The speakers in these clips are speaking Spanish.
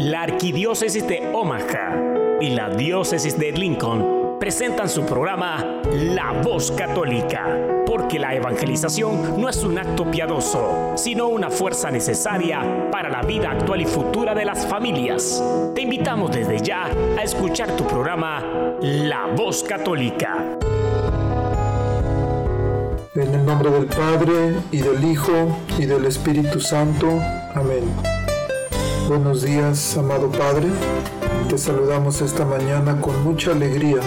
La Arquidiócesis de Omaha y la Diócesis de Lincoln presentan su programa La Voz Católica, porque la evangelización no es un acto piadoso, sino una fuerza necesaria para la vida actual y futura de las familias. Te invitamos desde ya a escuchar tu programa La Voz Católica. En el nombre del Padre, y del Hijo, y del Espíritu Santo. Amén. Buenos días, amado Padre. Te saludamos esta mañana con mucha alegría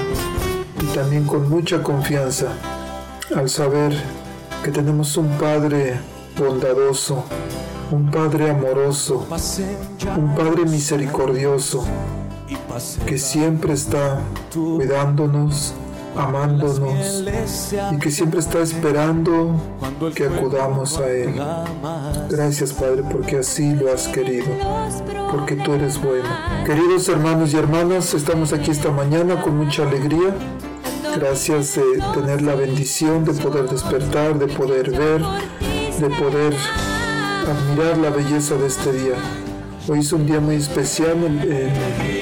y también con mucha confianza al saber que tenemos un Padre bondadoso, un Padre amoroso, un Padre misericordioso, que siempre está cuidándonos, amándonos y que siempre está esperando que acudamos a Él. Gracias Padre porque así lo has querido, porque tú eres bueno. Queridos hermanos y hermanas, estamos aquí esta mañana con mucha alegría. Gracias de tener la bendición de poder despertar, de poder ver, de poder admirar la belleza de este día. Hoy es un día muy especial,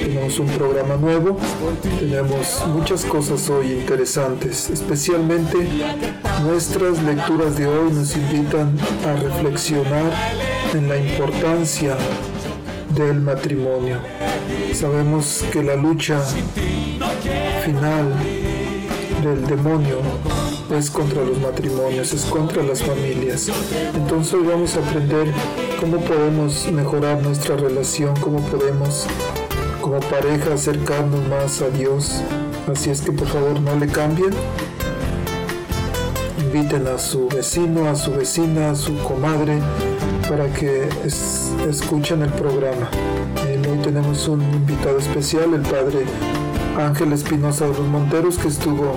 tenemos un programa nuevo, tenemos muchas cosas hoy interesantes, especialmente nuestras lecturas de hoy nos invitan a reflexionar en la importancia del matrimonio. Sabemos que la lucha final del demonio es contra los matrimonios, es contra las familias. Entonces hoy vamos a aprender cómo podemos mejorar nuestra relación, cómo podemos como pareja acercarnos más a Dios. Así es que por favor no le cambien. Inviten a su vecino, a su vecina, a su comadre para que escuchen el programa. hoy tenemos un invitado especial, el padre Ángel Espinosa de los Monteros, que estuvo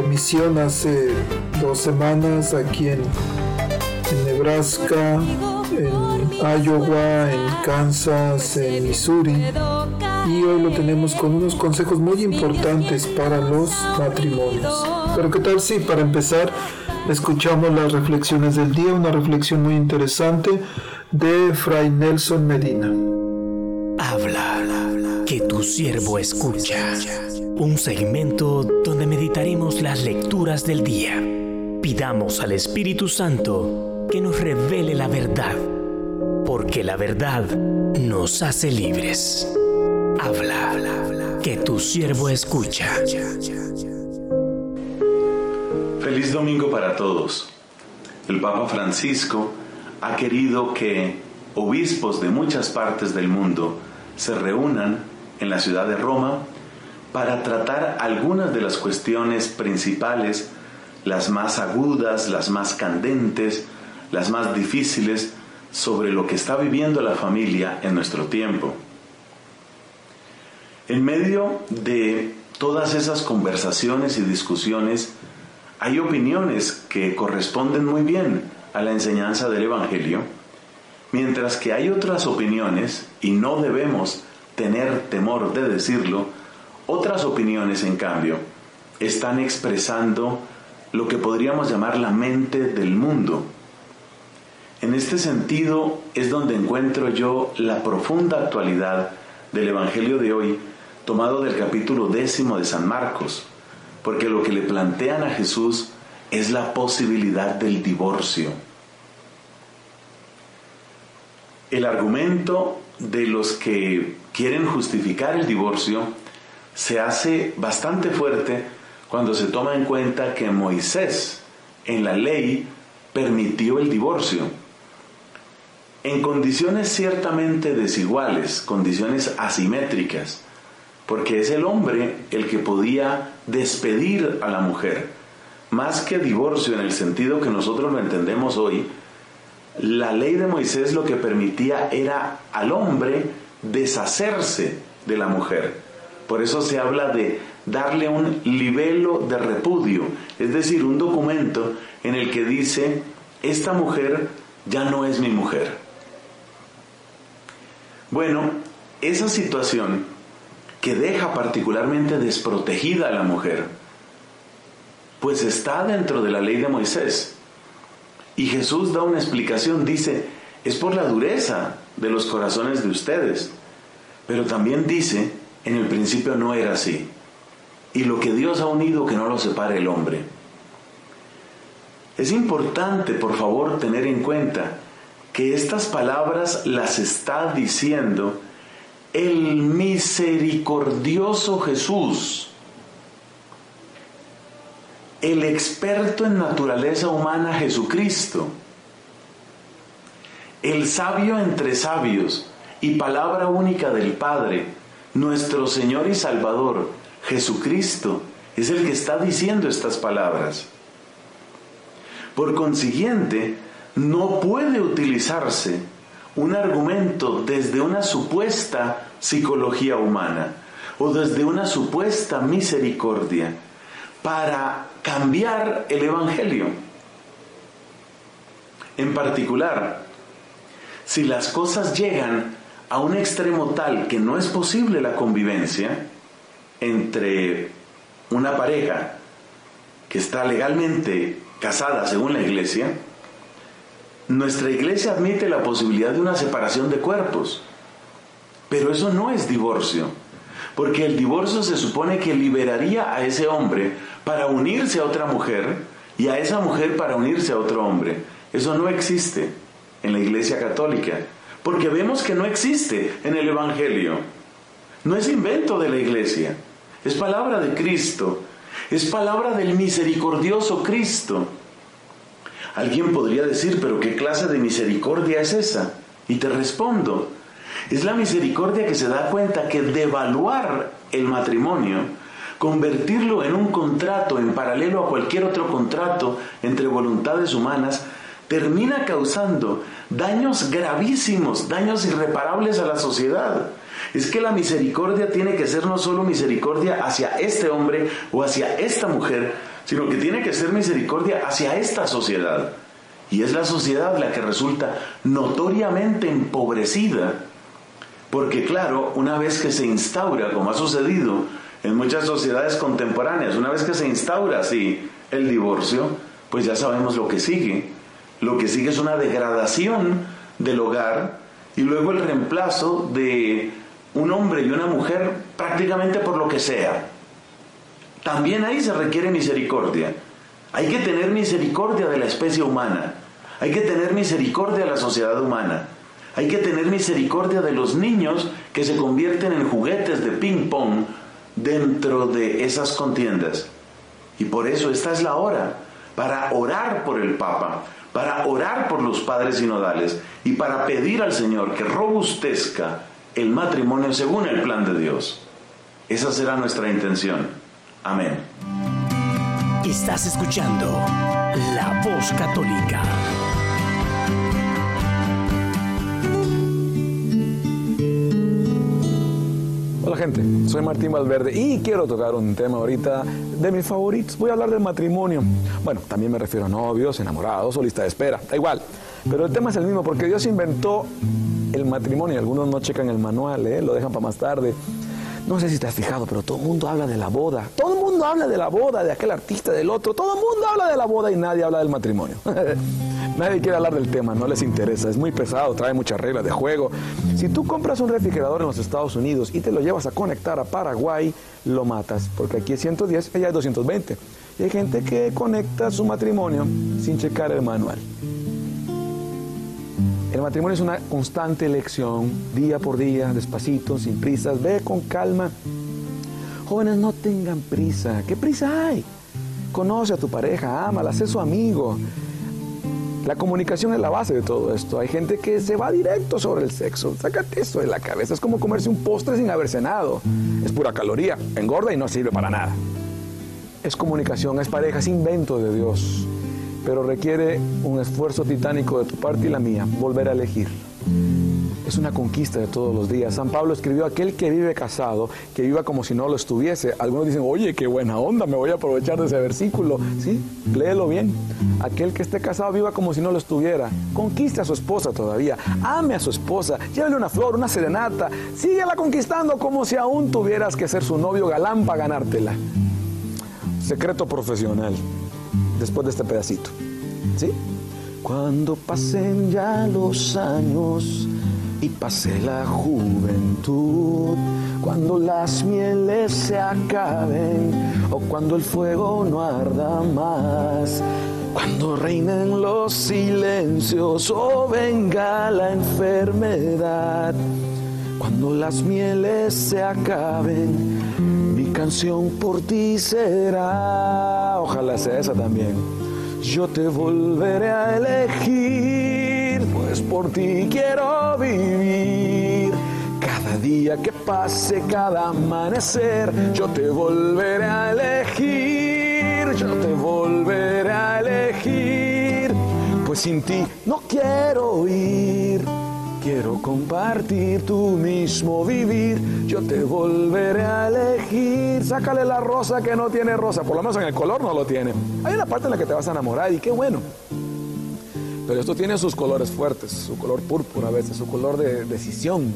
de misión hace dos semanas aquí en, Nebraska, en Iowa, en Kansas, en Missouri. Y hoy lo tenemos con unos consejos muy importantes para los matrimonios. Pero qué tal si para empezar escuchamos las reflexiones del día, una reflexión muy interesante de Fray Nelson Medina. Habla, que tu siervo escucha un segmento donde meditaremos las lecturas del día. Pidamos al Espíritu Santo que nos revele la verdad, porque la verdad nos hace libres. Habla, que tu siervo escucha. Feliz domingo para todos. El Papa Francisco ha querido que obispos de muchas partes del mundo se reúnan en la ciudad de Roma para tratar algunas de las cuestiones principales, las más agudas, las más candentes, las más difíciles sobre lo que está viviendo la familia en nuestro tiempo. En medio de todas esas conversaciones y discusiones, hay opiniones que corresponden muy bien a la enseñanza del Evangelio, mientras que hay otras opiniones, y no debemos tener temor de decirlo, otras opiniones, en cambio, están expresando lo que podríamos llamar la mente del mundo. En este sentido es donde encuentro yo la profunda actualidad del Evangelio de hoy, tomado del capítulo décimo de San Marcos, porque lo que le plantean a Jesús es la posibilidad del divorcio. El argumento de los que quieren justificar el divorcio se hace bastante fuerte cuando se toma en cuenta que Moisés en la ley permitió el divorcio. En condiciones ciertamente desiguales, condiciones asimétricas, porque es el hombre el que podía despedir a la mujer. Más que divorcio en el sentido que nosotros lo entendemos hoy, la ley de Moisés lo que permitía era al hombre deshacerse de la mujer. Por eso se habla de darle un libelo de repudio, es decir, un documento en el que dice, esta mujer ya no es mi mujer. Bueno, esa situación que deja particularmente desprotegida a la mujer, pues está dentro de la ley de Moisés. Y Jesús da una explicación, dice, es por la dureza de los corazones de ustedes. Pero también dice, en el principio no era así. Y lo que Dios ha unido, que no lo separe el hombre. Es importante, por favor, tener en cuenta que estas palabras las está diciendo el misericordioso Jesús, el experto en naturaleza humana Jesucristo, el sabio entre sabios y palabra única del Padre, nuestro Señor y Salvador, Jesucristo, es el que está diciendo estas palabras. Por consiguiente, no puede utilizarse un argumento desde una supuesta psicología humana o desde una supuesta misericordia para cambiar el Evangelio. En particular, si las cosas llegan a un extremo tal que no es posible la convivencia entre una pareja que está legalmente casada según la iglesia, nuestra iglesia admite la posibilidad de una separación de cuerpos, pero eso no es divorcio, porque el divorcio se supone que liberaría a ese hombre para unirse a otra mujer y a esa mujer para unirse a otro hombre. Eso no existe en la iglesia católica, porque vemos que no existe en el Evangelio. No es invento de la iglesia, es palabra de Cristo, es palabra del misericordioso Cristo. Alguien podría decir, pero ¿qué clase de misericordia es esa? Y te respondo, es la misericordia que se da cuenta que devaluar el matrimonio, convertirlo en un contrato en paralelo a cualquier otro contrato entre voluntades humanas, termina causando daños gravísimos, daños irreparables a la sociedad. Es que la misericordia tiene que ser no solo misericordia hacia este hombre o hacia esta mujer, sino que tiene que ser misericordia hacia esta sociedad. Y es la sociedad la que resulta notoriamente empobrecida, porque claro, una vez que se instaura, como ha sucedido en muchas sociedades contemporáneas, una vez que se instaura así el divorcio, pues ya sabemos lo que sigue. Lo que sigue es una degradación del hogar y luego el reemplazo de un hombre y una mujer prácticamente por lo que sea. También ahí se requiere misericordia. Hay que tener misericordia de la especie humana. Hay que tener misericordia de la sociedad humana. Hay que tener misericordia de los niños que se convierten en juguetes de ping-pong dentro de esas contiendas. Y por eso esta es la hora para orar por el Papa, para orar por los padres sinodales y para pedir al Señor que robustezca el matrimonio según el plan de Dios. Esa será nuestra intención. Amén. Estás escuchando La Voz Católica. Gente, soy Martín Valverde y quiero tocar un tema ahorita de mis favoritos. Voy a hablar del matrimonio. Bueno, también me refiero a novios, enamorados o lista de espera, da igual. Pero el tema es el mismo porque Dios inventó el matrimonio. Algunos no checan el manual, ¿eh? lo dejan para más tarde. No sé si te has fijado, pero todo el mundo habla de la boda. Todo el mundo habla de la boda, de aquel artista, del otro. Todo el mundo habla de la boda y nadie habla del matrimonio. nadie quiere hablar del tema, no les interesa. Es muy pesado, trae muchas reglas de juego. Si tú compras un refrigerador en los Estados Unidos y te lo llevas a conectar a Paraguay, lo matas, porque aquí es 110, allá es 220. Y hay gente que conecta su matrimonio sin checar el manual. El matrimonio es una constante elección, día por día, despacito, sin prisas, ve con calma. Jóvenes, no tengan prisa. ¿Qué prisa hay? Conoce a tu pareja, ámala, sé su amigo. La comunicación es la base de todo esto. Hay gente que se va directo sobre el sexo. Sácate eso de la cabeza. Es como comerse un postre sin haber cenado. Es pura caloría, engorda y no sirve para nada. Es comunicación, es pareja, es invento de Dios pero requiere un esfuerzo titánico de tu parte y la mía, volver a elegir. Es una conquista de todos los días. San Pablo escribió, aquel que vive casado, que viva como si no lo estuviese. Algunos dicen, oye, qué buena onda, me voy a aprovechar de ese versículo. Sí, léelo bien. Aquel que esté casado viva como si no lo estuviera. Conquiste a su esposa todavía. Ame a su esposa. Llévele una flor, una serenata. Síguela conquistando como si aún tuvieras que ser su novio galán para ganártela. Secreto profesional después de este pedacito. ¿Sí? Cuando pasen ya los años, y pase la juventud. Cuando las mieles se acaben o cuando el fuego no arda más. Cuando reinen los silencios o venga la enfermedad. Cuando las mieles se acaben, canción por ti será. Ojalá sea esa también. Yo te volveré a elegir, pues por ti quiero vivir. Cada día que pase, cada amanecer, yo te volveré a elegir, yo te volveré a elegir, pues sin ti no quiero ir. Quiero compartir tu mismo vivir, yo te volveré a elegir. Sácale la rosa que no tiene rosa, por lo menos en el color no lo tiene. Hay una parte en la que te vas a enamorar y qué bueno. Pero esto tiene sus colores fuertes, su color púrpura a veces, su color de decisión.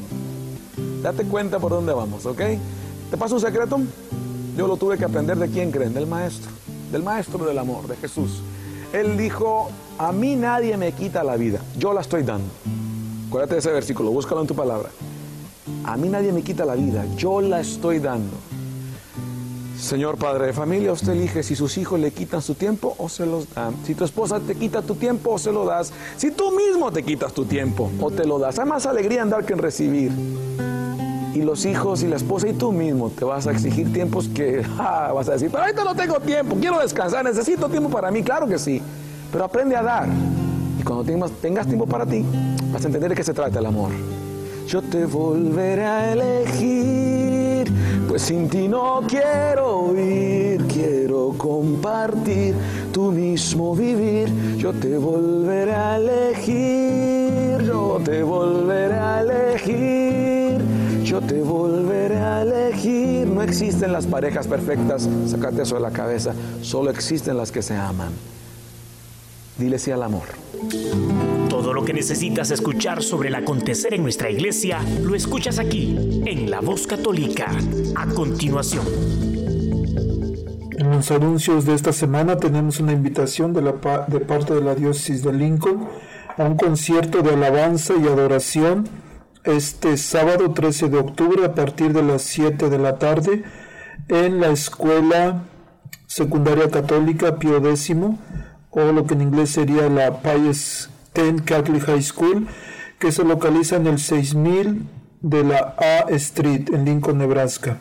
Date cuenta por dónde vamos, ¿ok? ¿Te paso un secreto? Yo lo tuve que aprender de quién creen, del maestro, del maestro del amor, de Jesús. Él dijo, a mí nadie me quita la vida, yo la estoy dando. Acuérdate de ese versículo, búscalo en tu palabra. A mí nadie me quita la vida, yo la estoy dando. Señor Padre de familia, usted elige si sus hijos le quitan su tiempo o se los dan. Si tu esposa te quita tu tiempo o se lo das. Si tú mismo te quitas tu tiempo o te lo das. Hay más alegría en dar que en recibir. Y los hijos y la esposa y tú mismo te vas a exigir tiempos que vas a decir, pero ahorita no tengo tiempo, quiero descansar, necesito tiempo para mí. Claro que sí, pero aprende a dar. Y cuando tengas, tiempo para ti, vas a entender de qué se trata el amor. Yo te volveré a elegir, pues sin ti no quiero ir, quiero compartir tu mismo vivir. Yo te volveré a elegir, yo te volveré a elegir, yo te volveré a elegir. No existen las parejas perfectas, sacate eso de la cabeza, solo existen las que se aman. Dile sí al amor. Todo lo que necesitas escuchar sobre el acontecer en nuestra iglesia lo escuchas aquí, en La Voz Católica. A continuación. En los anuncios de esta semana tenemos una invitación de, la, de parte de la diócesis de Lincoln a un concierto de alabanza y adoración este sábado 13 de octubre a partir de las 7 de la tarde en la escuela secundaria católica Pío X o lo que en inglés sería la Pius X Catholic High School, que se localiza en el 6000 de la A Street en Lincoln, Nebraska,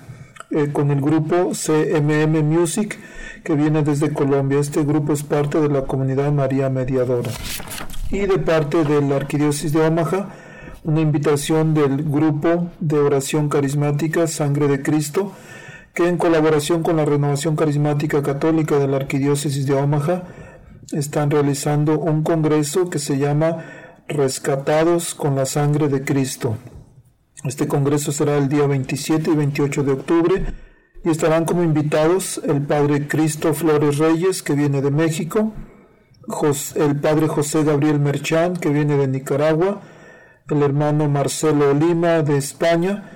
eh, con el grupo CMM Music que viene desde Colombia. Este grupo es parte de la comunidad María Mediadora. Y de parte de la Arquidiócesis de Omaha, una invitación del grupo de oración carismática Sangre de Cristo, que en colaboración con la Renovación Carismática Católica de la Arquidiócesis de Omaha, están realizando un congreso que se llama Rescatados con la Sangre de Cristo. Este congreso será el día 27 y 28 de octubre y estarán como invitados el padre Cristo Flores Reyes, que viene de México, el padre José Gabriel Merchán, que viene de Nicaragua, el hermano Marcelo Lima de España,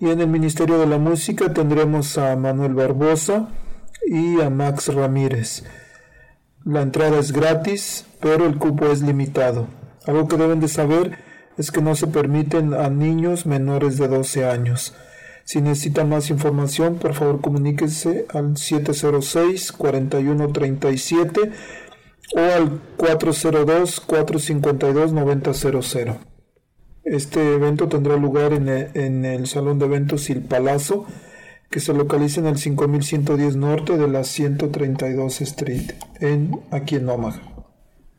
y en el Ministerio de la Música tendremos a Manuel Barbosa y a Max Ramírez. La entrada es gratis, pero el cupo es limitado. Algo que deben de saber es que no se permiten a niños menores de 12 años. Si necesitan más información, por favor comuníquese al 706-4137 o al 402-452-9000. Este evento tendrá lugar en el, en el Salón de Eventos Il Palazzo que se localiza en el 5110 norte de la 132 Street, en, aquí en Omaha.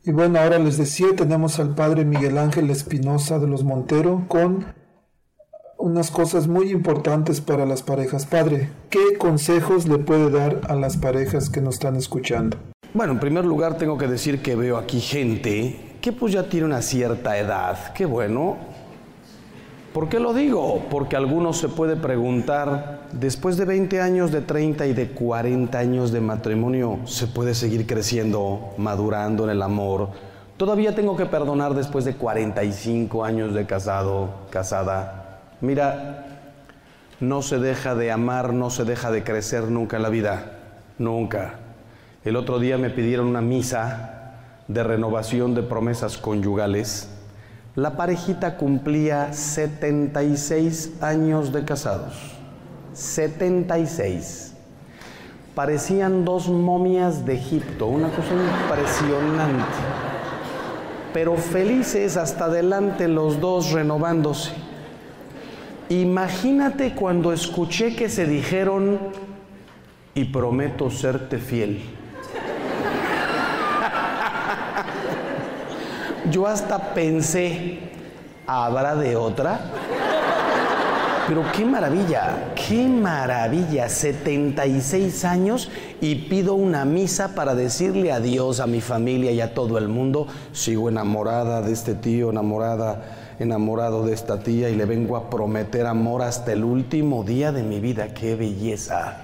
Y bueno, ahora les decía, tenemos al padre Miguel Ángel Espinosa de los Montero con unas cosas muy importantes para las parejas. Padre, ¿qué consejos le puede dar a las parejas que nos están escuchando? Bueno, en primer lugar tengo que decir que veo aquí gente que pues ya tiene una cierta edad. Qué bueno, ¿Por qué lo digo? Porque algunos se puede preguntar, después de 20 años, de 30 y de 40 años de matrimonio, ¿se puede seguir creciendo, madurando en el amor? Todavía tengo que perdonar después de 45 años de casado, casada. Mira, no se deja de amar, no se deja de crecer nunca en la vida, nunca. El otro día me pidieron una misa de renovación de promesas conyugales La parejita cumplía 76 años de casados. 76. Parecían dos momias de Egipto, una cosa impresionante. Pero felices hasta adelante los dos renovándose. Imagínate cuando escuché que se dijeron, y prometo serte fiel. Yo hasta pensé, ¿habrá de otra? Pero qué maravilla, qué maravilla, 76 años y pido una misa para decirle adiós a mi familia y a todo el mundo. Sigo enamorada de este tío, enamorada, enamorado de esta tía y le vengo a prometer amor hasta el último día de mi vida. Qué belleza,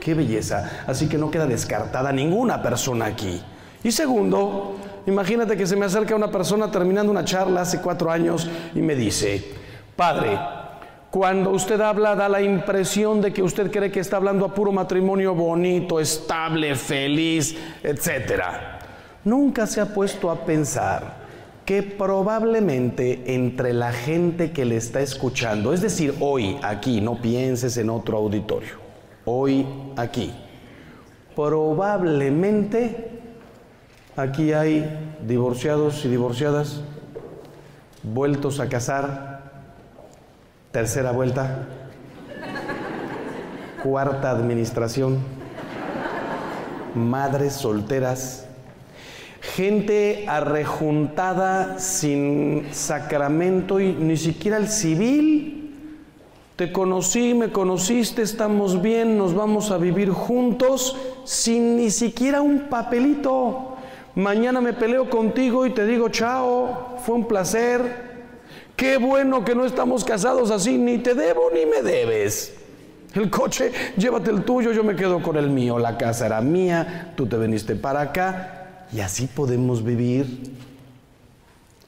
qué belleza. Así que no queda descartada ninguna persona aquí. Y segundo, Imagínate que se me acerca una persona terminando una charla hace cuatro años y me dice, Padre, cuando usted habla da la impresión de que usted cree que está hablando a puro matrimonio bonito, estable, feliz, etc. Nunca se ha puesto a pensar que probablemente entre la gente que le está escuchando, es decir, hoy aquí, no pienses en otro auditorio, hoy aquí, probablemente Aquí hay divorciados y divorciadas, vueltos a casar, tercera vuelta, cuarta administración, madres solteras, gente arrejuntada sin sacramento y ni siquiera el civil. Te conocí, me conociste, estamos bien, nos vamos a vivir juntos sin ni siquiera un papelito. Mañana me peleo contigo y te digo chao, fue un placer. Qué bueno que no estamos casados así, ni te debo ni me debes. El coche, llévate el tuyo, yo me quedo con el mío. La casa era mía, tú te viniste para acá y así podemos vivir.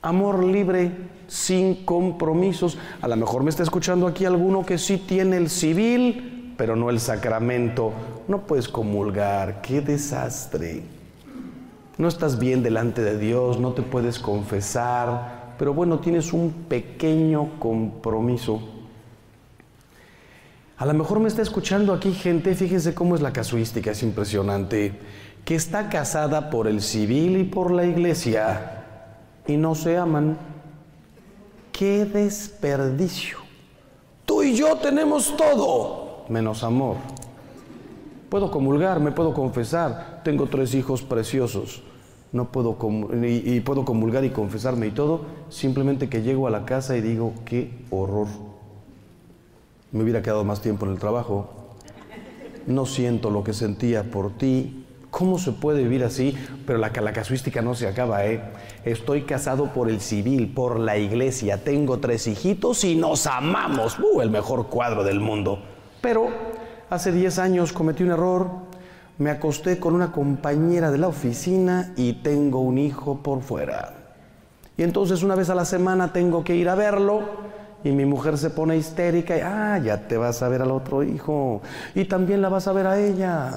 Amor libre, sin compromisos. A lo mejor me está escuchando aquí alguno que sí tiene el civil, pero no el sacramento. No puedes comulgar, qué desastre. No estás bien delante de Dios, no te puedes confesar, pero bueno, tienes un pequeño compromiso. A lo mejor me está escuchando aquí gente, fíjense cómo es la casuística, es impresionante, que está casada por el civil y por la iglesia y no se aman. ¡Qué desperdicio! Tú y yo tenemos todo, menos amor. Puedo comulgar, me puedo confesar, tengo tres hijos preciosos, no puedo y, y puedo comulgar y confesarme y todo, simplemente que llego a la casa y digo, qué horror. Me hubiera quedado más tiempo en el trabajo, no siento lo que sentía por ti. ¿Cómo se puede vivir así? Pero la, la casuística no se acaba, ¿eh? Estoy casado por el civil, por la iglesia, tengo tres hijitos y nos amamos. ¡Uh! El mejor cuadro del mundo. Pero Hace 10 años cometí un error, me acosté con una compañera de la oficina y tengo un hijo por fuera. Y entonces una vez a la semana tengo que ir a verlo y mi mujer se pone histérica y, ah, ya te vas a ver al otro hijo y también la vas a ver a ella.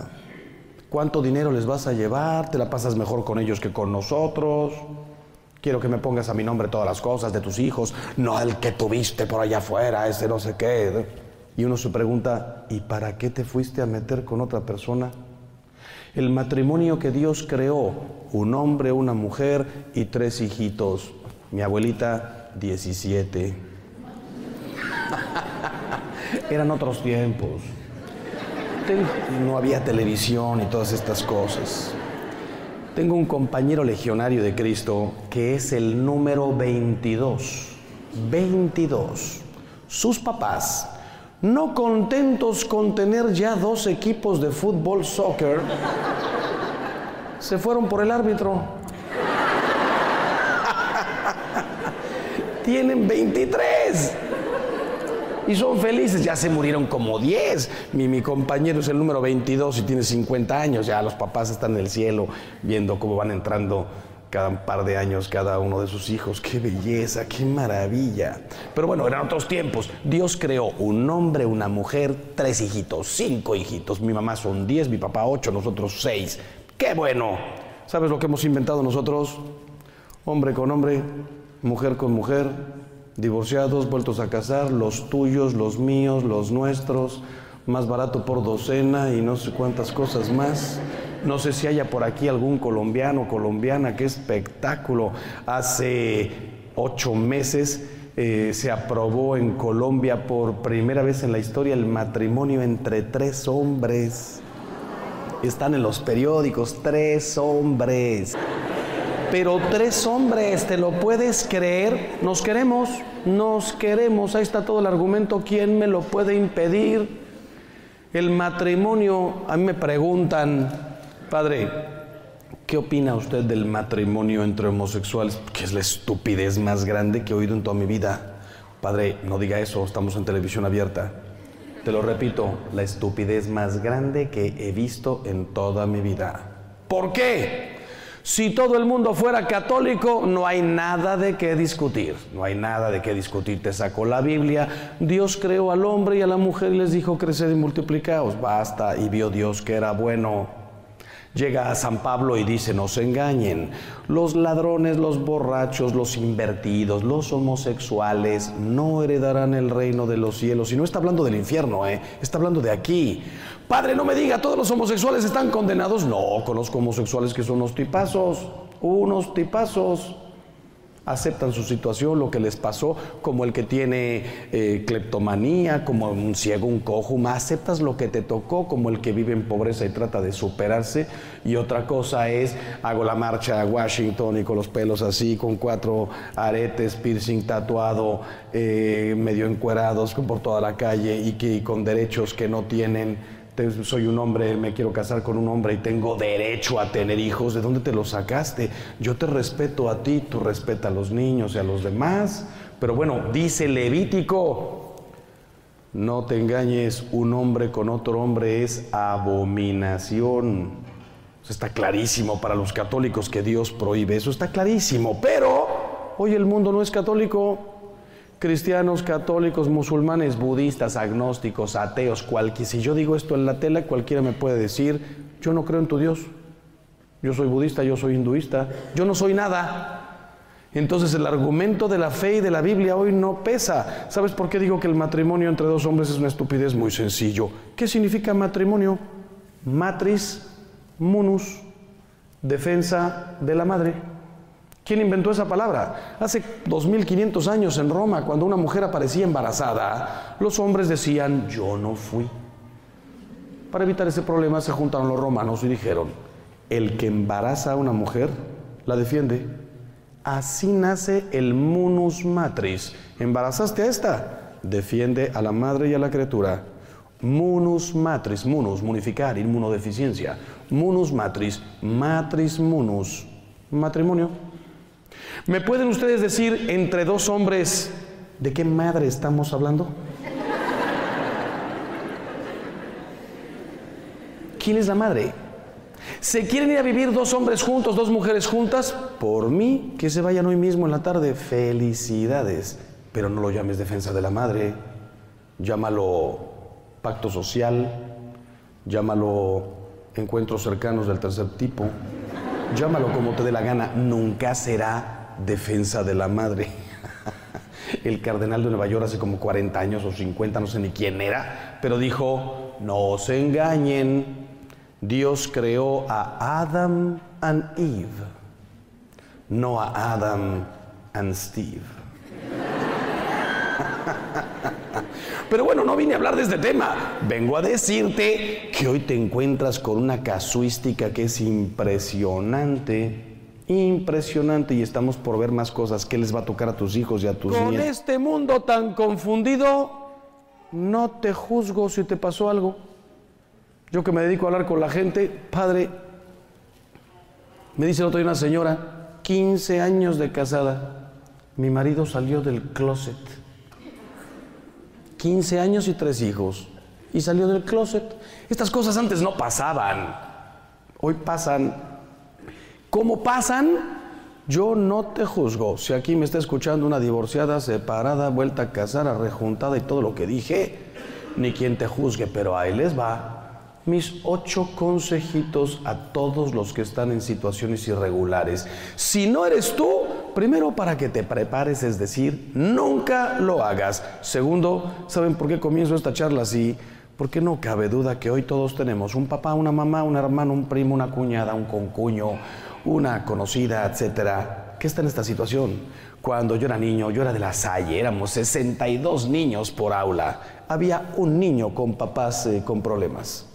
¿Cuánto dinero les vas a llevar? ¿Te la pasas mejor con ellos que con nosotros? Quiero que me pongas a mi nombre todas las cosas de tus hijos, no el que tuviste por allá afuera, ese no sé qué. Y uno se pregunta, ¿y para qué te fuiste a meter con otra persona? El matrimonio que Dios creó, un hombre, una mujer y tres hijitos. Mi abuelita, 17. Eran otros tiempos. No había televisión y todas estas cosas. Tengo un compañero legionario de Cristo que es el número 22. 22. Sus papás no contentos con tener ya dos equipos de fútbol soccer, se fueron por el árbitro. Tienen 23 y son felices. Ya se murieron como 10. Mi, mi, compañero es el número 22 y tiene 50 años. Ya los papás están en el cielo viendo cómo van entrando cada par de años cada uno de sus hijos. ¡Qué belleza! ¡Qué maravilla! Pero bueno, eran otros tiempos. Dios creó un hombre, una mujer, tres hijitos, cinco hijitos. Mi mamá son diez, mi papá ocho, nosotros seis. ¡Qué bueno! ¿Sabes lo que hemos inventado nosotros? Hombre con hombre, mujer con mujer, divorciados, vueltos a casar, los tuyos, los míos, los nuestros, más barato por docena y no sé cuántas cosas más. No sé si haya por aquí algún colombiano colombiana, qué espectáculo. Hace ocho meses eh, se aprobó en Colombia por primera vez en la historia el matrimonio entre tres hombres. Están en los periódicos, tres hombres. Pero tres hombres, ¿te lo puedes creer? Nos queremos, nos queremos. Ahí está todo el argumento. ¿Quién me lo puede impedir? El matrimonio, a mí me preguntan, padre, ¿qué opina usted del matrimonio entre homosexuales? Que es la estupidez más grande que he oído en toda mi vida. Padre, no diga eso, estamos en televisión abierta. Te lo repito, la estupidez más grande que he visto en toda mi vida. ¿Por qué? Si todo el mundo fuera católico, no hay nada de qué discutir. No hay nada de qué discutir. Te sacó la Biblia. Dios creó al hombre y a la mujer y les dijo crecer y multiplicaos. Basta. Y vio Dios que era bueno. Llega a San Pablo y dice, no se engañen, los ladrones, los borrachos, los invertidos, los homosexuales no heredarán el reino de los cielos. Y no está hablando del infierno, ¿eh? está hablando de aquí. Padre, no me diga, todos los homosexuales están condenados. No, conozco homosexuales que son unos tipazos, unos tipazos aceptan su situación, lo que les pasó, como el que tiene eh, cleptomanía, como un ciego, un cojo, aceptas lo que te tocó, como el que vive en pobreza y trata de superarse. Y otra cosa es, hago la marcha a Washington y con los pelos así, con cuatro aretes, piercing tatuado, eh, medio encuerados por toda la calle y, que, y con derechos que no tienen soy un hombre, me quiero casar con un hombre y tengo derecho a tener hijos, ¿de dónde te los sacaste? Yo te respeto a ti, tú respeta a los niños y a los demás. Pero bueno, dice Levítico, no te engañes, un hombre con otro hombre es abominación. Está clarísimo para los católicos que Dios prohíbe, eso está clarísimo. Pero hoy el mundo no es católico cristianos, católicos, musulmanes, budistas, agnósticos, ateos, cualquiera. Si yo digo esto en la tela, cualquiera me puede decir, yo no creo en tu Dios. Yo soy budista, yo soy hinduista, yo no soy nada. Entonces el argumento de la fe y de la Biblia hoy no pesa. ¿Sabes por qué digo que el matrimonio entre dos hombres es una estupidez? Muy sencillo. ¿Qué significa matrimonio? Matris, munus, defensa de la madre. ¿Quién inventó esa palabra? Hace 2500 años en Roma, cuando una mujer aparecía embarazada, los hombres decían, yo no fui. Para evitar ese problema se juntaron los romanos y dijeron, el que embaraza a una mujer, la defiende. Así nace el munus matris. ¿Embarazaste a esta? Defiende a la madre y a la criatura. Munus matris, munus, munificar, inmunodeficiencia. Munus matris, matris munus, matrimonio. ¿Me pueden ustedes decir entre dos hombres de qué madre estamos hablando? ¿Quién es la madre? ¿Se quieren ir a vivir dos hombres juntos, dos mujeres juntas? Por mí, que se vayan hoy mismo en la tarde. Felicidades. Pero no lo llames defensa de la madre. Llámalo pacto social. Llámalo encuentros cercanos del tercer tipo. Llámalo como te dé la gana. Nunca será defensa de la madre. El cardenal de Nueva York hace como 40 años o 50, no sé ni quién era, pero dijo, no se engañen, Dios creó a Adam and Eve, no a Adam and Steve. Pero bueno, no vine a hablar de este tema. Vengo a decirte que hoy te encuentras con una casuística que es impresionante impresionante y estamos por ver más cosas que les va a tocar a tus hijos y a tus Con este mundo tan confundido, no te juzgo si te pasó algo. Yo que me dedico a hablar con la gente, padre, me dice el otro día una señora, 15 años de casada, mi marido salió del closet. 15 años y tres hijos. Y salió del closet. Estas cosas antes no pasaban. Hoy pasan ¿Cómo pasan? Yo no te juzgo. Si aquí me está escuchando una divorciada, separada, vuelta a casar, rejuntada y todo lo que dije, ni quien te juzgue, pero ahí les va. Mis ocho consejitos a todos los que están en situaciones irregulares. Si no eres tú, primero para que te prepares, es decir, nunca lo hagas. Segundo, ¿saben por qué comienzo esta charla así? Porque no cabe duda que hoy todos tenemos un papá, una mamá, un hermano, un primo, una cuñada, un concuño, una conocida, etcétera, que está en esta situación. Cuando yo era niño, yo era de la Salle, éramos 62 niños por aula. Había un niño con papás eh, con problemas.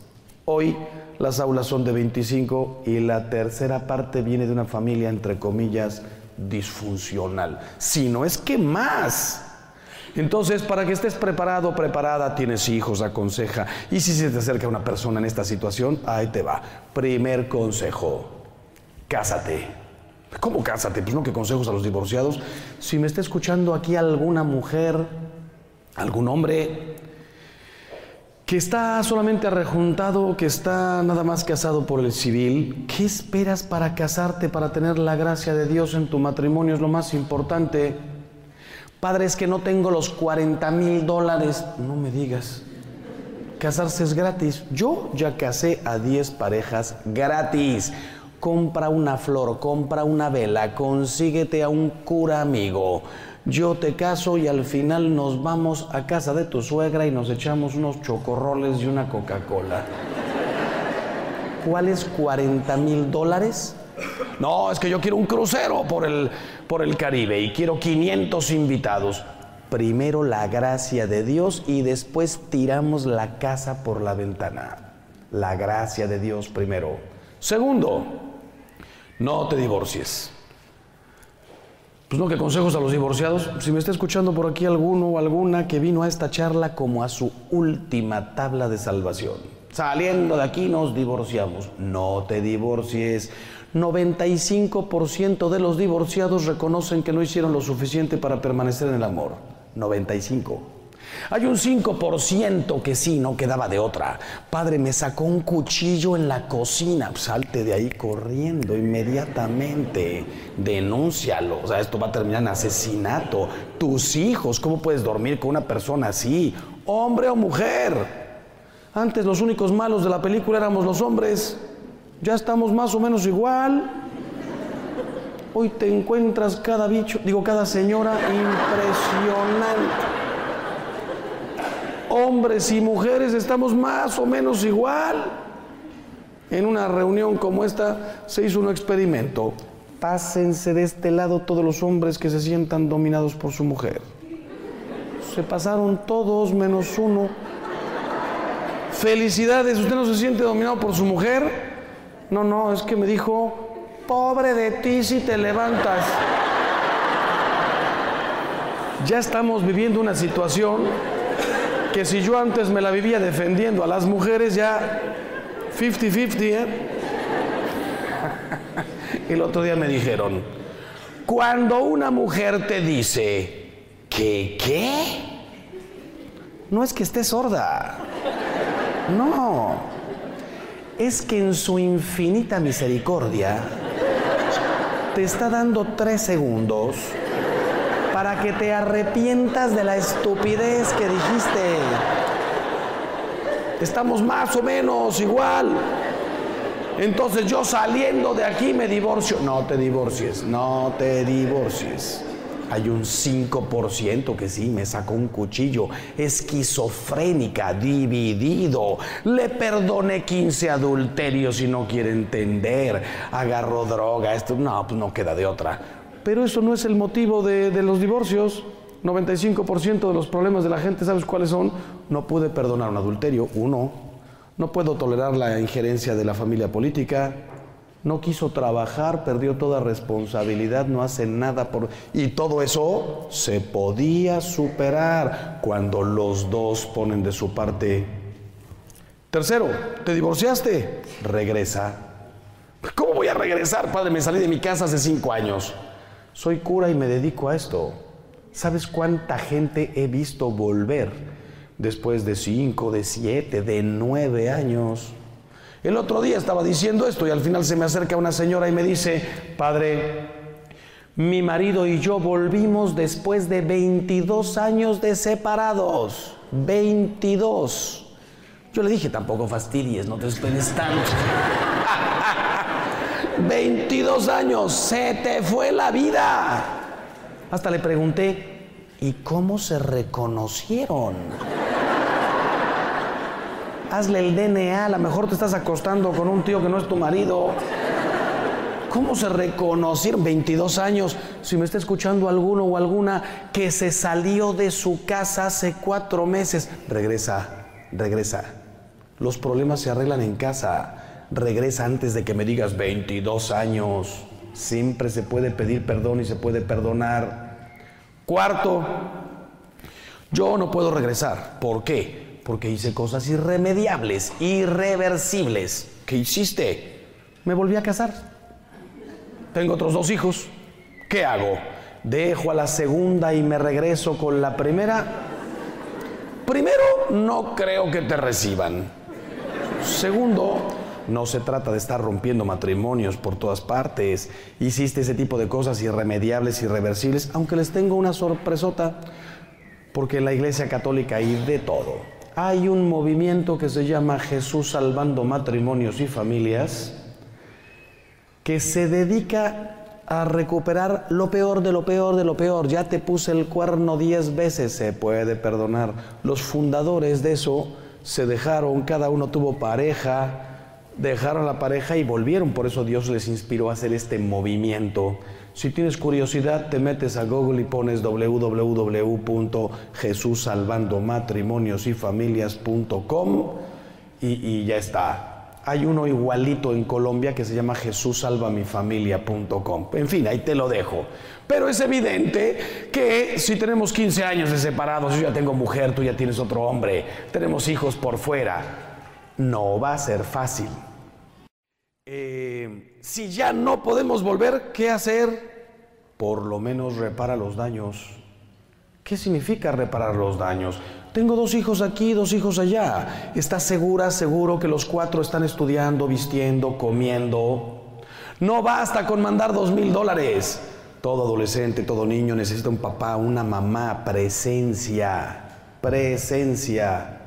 Hoy las aulas son de 25 y la tercera parte viene de una familia, entre comillas, disfuncional. Si no es que más. Entonces, para que estés preparado, preparada, tienes hijos, aconseja. Y si se te acerca una persona en esta situación, ahí te va. Primer consejo, cásate. ¿Cómo cásate? Pues no que consejos a los divorciados. Si me está escuchando aquí alguna mujer, algún hombre que está solamente rejuntado, que está nada más casado por el civil, ¿qué esperas para casarte, para tener la gracia de Dios en tu matrimonio? Es lo más importante. Padre, es que no tengo los 40 mil dólares. No me digas. Casarse es gratis. Yo ya casé a 10 parejas gratis. Compra una flor, compra una vela, consíguete a un cura amigo. Yo te caso y al final nos vamos a casa de tu suegra y nos echamos unos chocorroles y una Coca-Cola. ¿Cuáles 40 mil dólares? No, es que yo quiero un crucero por el, por el Caribe y quiero 500 invitados. Primero la gracia de Dios y después tiramos la casa por la ventana. La gracia de Dios primero. Segundo, no te divorcies. Pues no, que consejos a los divorciados. Si me está escuchando por aquí alguno o alguna que vino a esta charla como a su última tabla de salvación. Saliendo de aquí nos divorciamos. No te divorcies. 95% de los divorciados reconocen que no hicieron lo suficiente para permanecer en el amor. 95. Hay un 5% que sí, no quedaba de otra. Padre, me sacó un cuchillo en la cocina. Salte de ahí corriendo inmediatamente. Denúncialo. O sea, esto va a terminar en asesinato. Tus hijos, ¿cómo puedes dormir con una persona así? Hombre o mujer. Antes los únicos malos de la película éramos los hombres. Ya estamos más o menos igual. Hoy te encuentras cada bicho, digo, cada señora impresionante. Hombres y mujeres estamos más o menos igual. En una reunión como esta se hizo un experimento. Pásense de este lado todos los hombres que se sientan dominados por su mujer. Se pasaron todos menos uno. Felicidades, ¿usted no se siente dominado por su mujer? No, no, es que me dijo, pobre de ti si te levantas. Ya estamos viviendo una situación que si yo antes me la vivía defendiendo a las mujeres, ya 50-50, ¿eh? El otro día me dijeron, cuando una mujer te dice que qué, no es que esté sorda, no, es que en su infinita misericordia te está dando tres segundos para que te arrepientas de la estupidez que dijiste. Estamos más o menos igual. Entonces yo saliendo de aquí me divorcio. No te divorcies, no te divorcies. Hay un 5% que sí me sacó un cuchillo. Esquizofrénica, dividido. Le perdoné 15 adulterios y no quiere entender. Agarró droga. Esto no, pues no queda de otra. Pero eso no es el motivo de, los divorcios. 95% de los problemas de la gente, ¿sabes cuáles son? No pude perdonar un adulterio, uno. No puedo tolerar la injerencia de la familia política. No quiso trabajar, perdió toda responsabilidad, no hace nada por... Y todo eso se podía superar cuando los dos ponen de su parte. Tercero, ¿te divorciaste? Regresa. ¿Cómo voy a regresar, padre? Me salí de mi casa hace cinco años. Soy cura y me dedico a esto. ¿Sabes cuánta gente he visto volver después de cinco, de siete, de nueve años? El otro día estaba diciendo esto y al final se me acerca una señora y me dice, padre, mi marido y yo volvimos después de 22 años de separados. 22. Yo le dije, tampoco fastidies, no te esperes tanto. 22 años, se te fue la vida. Hasta le pregunté, ¿y cómo se reconocieron? Hazle el DNA, a lo mejor te estás acostando con un tío que no es tu marido. ¿Cómo se reconocieron 22 años? Si me está escuchando alguno o alguna que se salió de su casa hace cuatro meses, regresa, regresa. Los problemas se arreglan en casa. Regresa antes de que me digas 22 años. Siempre se puede pedir perdón y se puede perdonar. Cuarto, yo no puedo regresar. ¿Por qué? Porque hice cosas irremediables, irreversibles. ¿Qué hiciste? Me volví a casar. Tengo otros dos hijos. ¿Qué hago? ¿Dejo a la segunda y me regreso con la primera? Primero, no creo que te reciban. Segundo, no se trata de estar rompiendo matrimonios por todas partes. Hiciste ese tipo de cosas irremediables, irreversibles, aunque les tengo una sorpresota, porque la Iglesia Católica hay de todo. Hay un movimiento que se llama Jesús Salvando Matrimonios y Familias, que se dedica a recuperar lo peor de lo peor de lo peor. Ya te puse el cuerno diez veces, se puede perdonar. Los fundadores de eso se dejaron, cada uno tuvo pareja, dejaron la pareja y volvieron. Por eso Dios les inspiró a hacer este movimiento. Si tienes curiosidad, te metes a Google y pones www.jesusalvandomatrimoniosYfamilias.com y, y ya está hay uno igualito en Colombia que se llama jesusalvamifamilia.com. En fin, ahí te lo dejo. Pero es evidente que si tenemos 15 años de separados, yo ya tengo mujer, tú ya tienes otro hombre, tenemos hijos por fuera, no va a ser fácil. Eh, si ya no podemos volver, ¿qué hacer? Por lo menos repara los daños. ¿Qué significa reparar los daños? Tengo dos hijos aquí, dos hijos allá. ¿Estás segura, seguro que los cuatro están estudiando, vistiendo, comiendo? No basta con mandar dos mil dólares. Todo adolescente, todo niño necesita un papá, una mamá, presencia, presencia.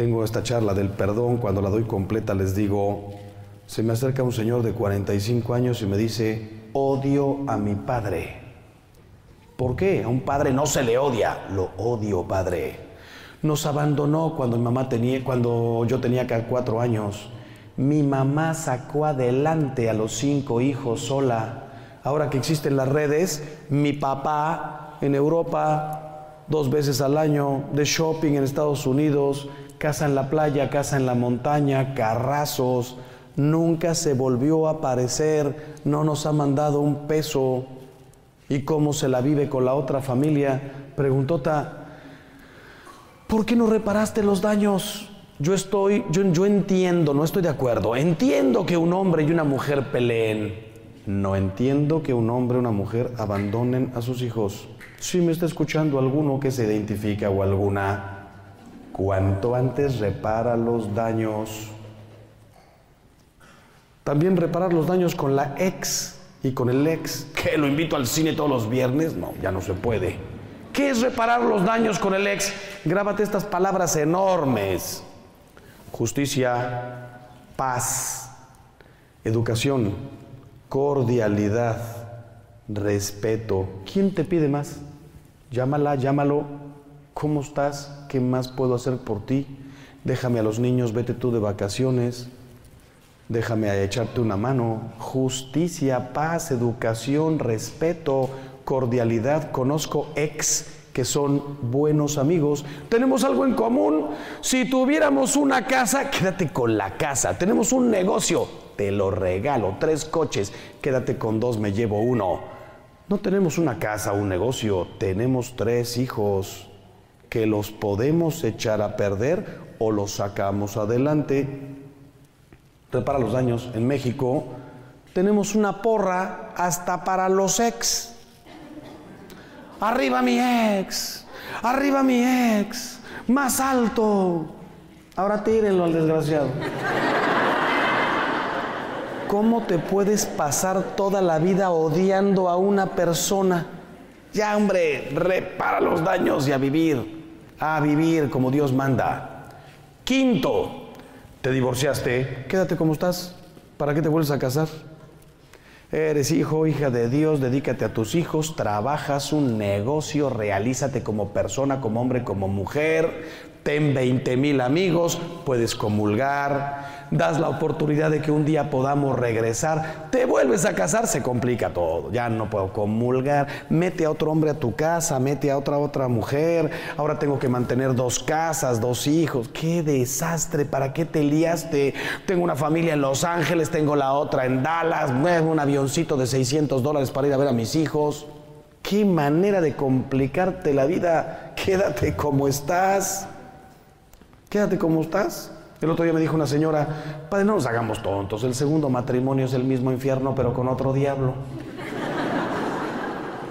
Tengo esta charla del perdón, cuando la doy completa les digo, se me acerca un señor de 45 años y me dice, odio a mi padre. ¿Por qué? A un padre no se le odia, lo odio, padre. Nos abandonó cuando mi mamá tenía, cuando yo tenía cuatro años. Mi mamá sacó adelante a los cinco hijos sola. Ahora que existen las redes, mi papá en Europa dos veces al año, de shopping en Estados Unidos, casa en la playa, casa en la montaña, carrazos, nunca se volvió a aparecer, no nos ha mandado un peso. ¿Y cómo se la vive con la otra familia? Preguntó Ta, ¿por qué no reparaste los daños? Yo estoy, yo, yo entiendo, no estoy de acuerdo. Entiendo que un hombre y una mujer peleen. No entiendo que un hombre y una mujer abandonen a sus hijos. Si me está escuchando alguno que se identifica o alguna, cuanto antes repara los daños. También reparar los daños con la ex y con el ex. ¿Que lo invito al cine todos los viernes? No, ya no se puede. ¿Qué es reparar los daños con el ex? Grábate estas palabras enormes. Justicia, paz, educación, cordialidad, respeto. ¿Quién te pide más? Llámala, llámalo. ¿Cómo estás? ¿Qué más puedo hacer por ti? Déjame a los niños, vete tú de vacaciones. Déjame echarte una mano. Justicia, paz, educación, respeto, cordialidad, conozco ex que son buenos amigos. Tenemos algo en común. Si tuviéramos una casa, quédate con la casa. Tenemos un negocio, te lo regalo. Tres coches, quédate con dos, me llevo uno. No tenemos una casa, un negocio, tenemos tres hijos que los podemos echar a perder o los sacamos adelante. Repara los daños. En México tenemos una porra hasta para los ex. Arriba mi ex, arriba mi ex, más alto. Ahora tírenlo al desgraciado. ¿Cómo te puedes pasar toda la vida odiando a una persona? Ya, hombre, repara los daños y a vivir, a vivir como Dios manda. Quinto, te divorciaste, quédate como estás. ¿Para qué te vuelves a casar? Eres hijo, hija de Dios, dedícate a tus hijos, trabajas un negocio, realízate como persona, como hombre, como mujer, ten 20 mil amigos, puedes comulgar, das la oportunidad de que un día podamos regresar, te vuelves a casar, se complica todo, ya no puedo comulgar, mete a otro hombre a tu casa, mete a otra otra mujer, ahora tengo que mantener dos casas, dos hijos, qué desastre, ¿para qué te liaste? Tengo una familia en Los Ángeles, tengo la otra en Dallas, un avioncito de 600 dólares para ir a ver a mis hijos. Qué manera de complicarte la vida. Quédate como estás. Quédate como estás. El otro día me dijo una señora, padre, no nos hagamos tontos, el segundo matrimonio es el mismo infierno, pero con otro diablo.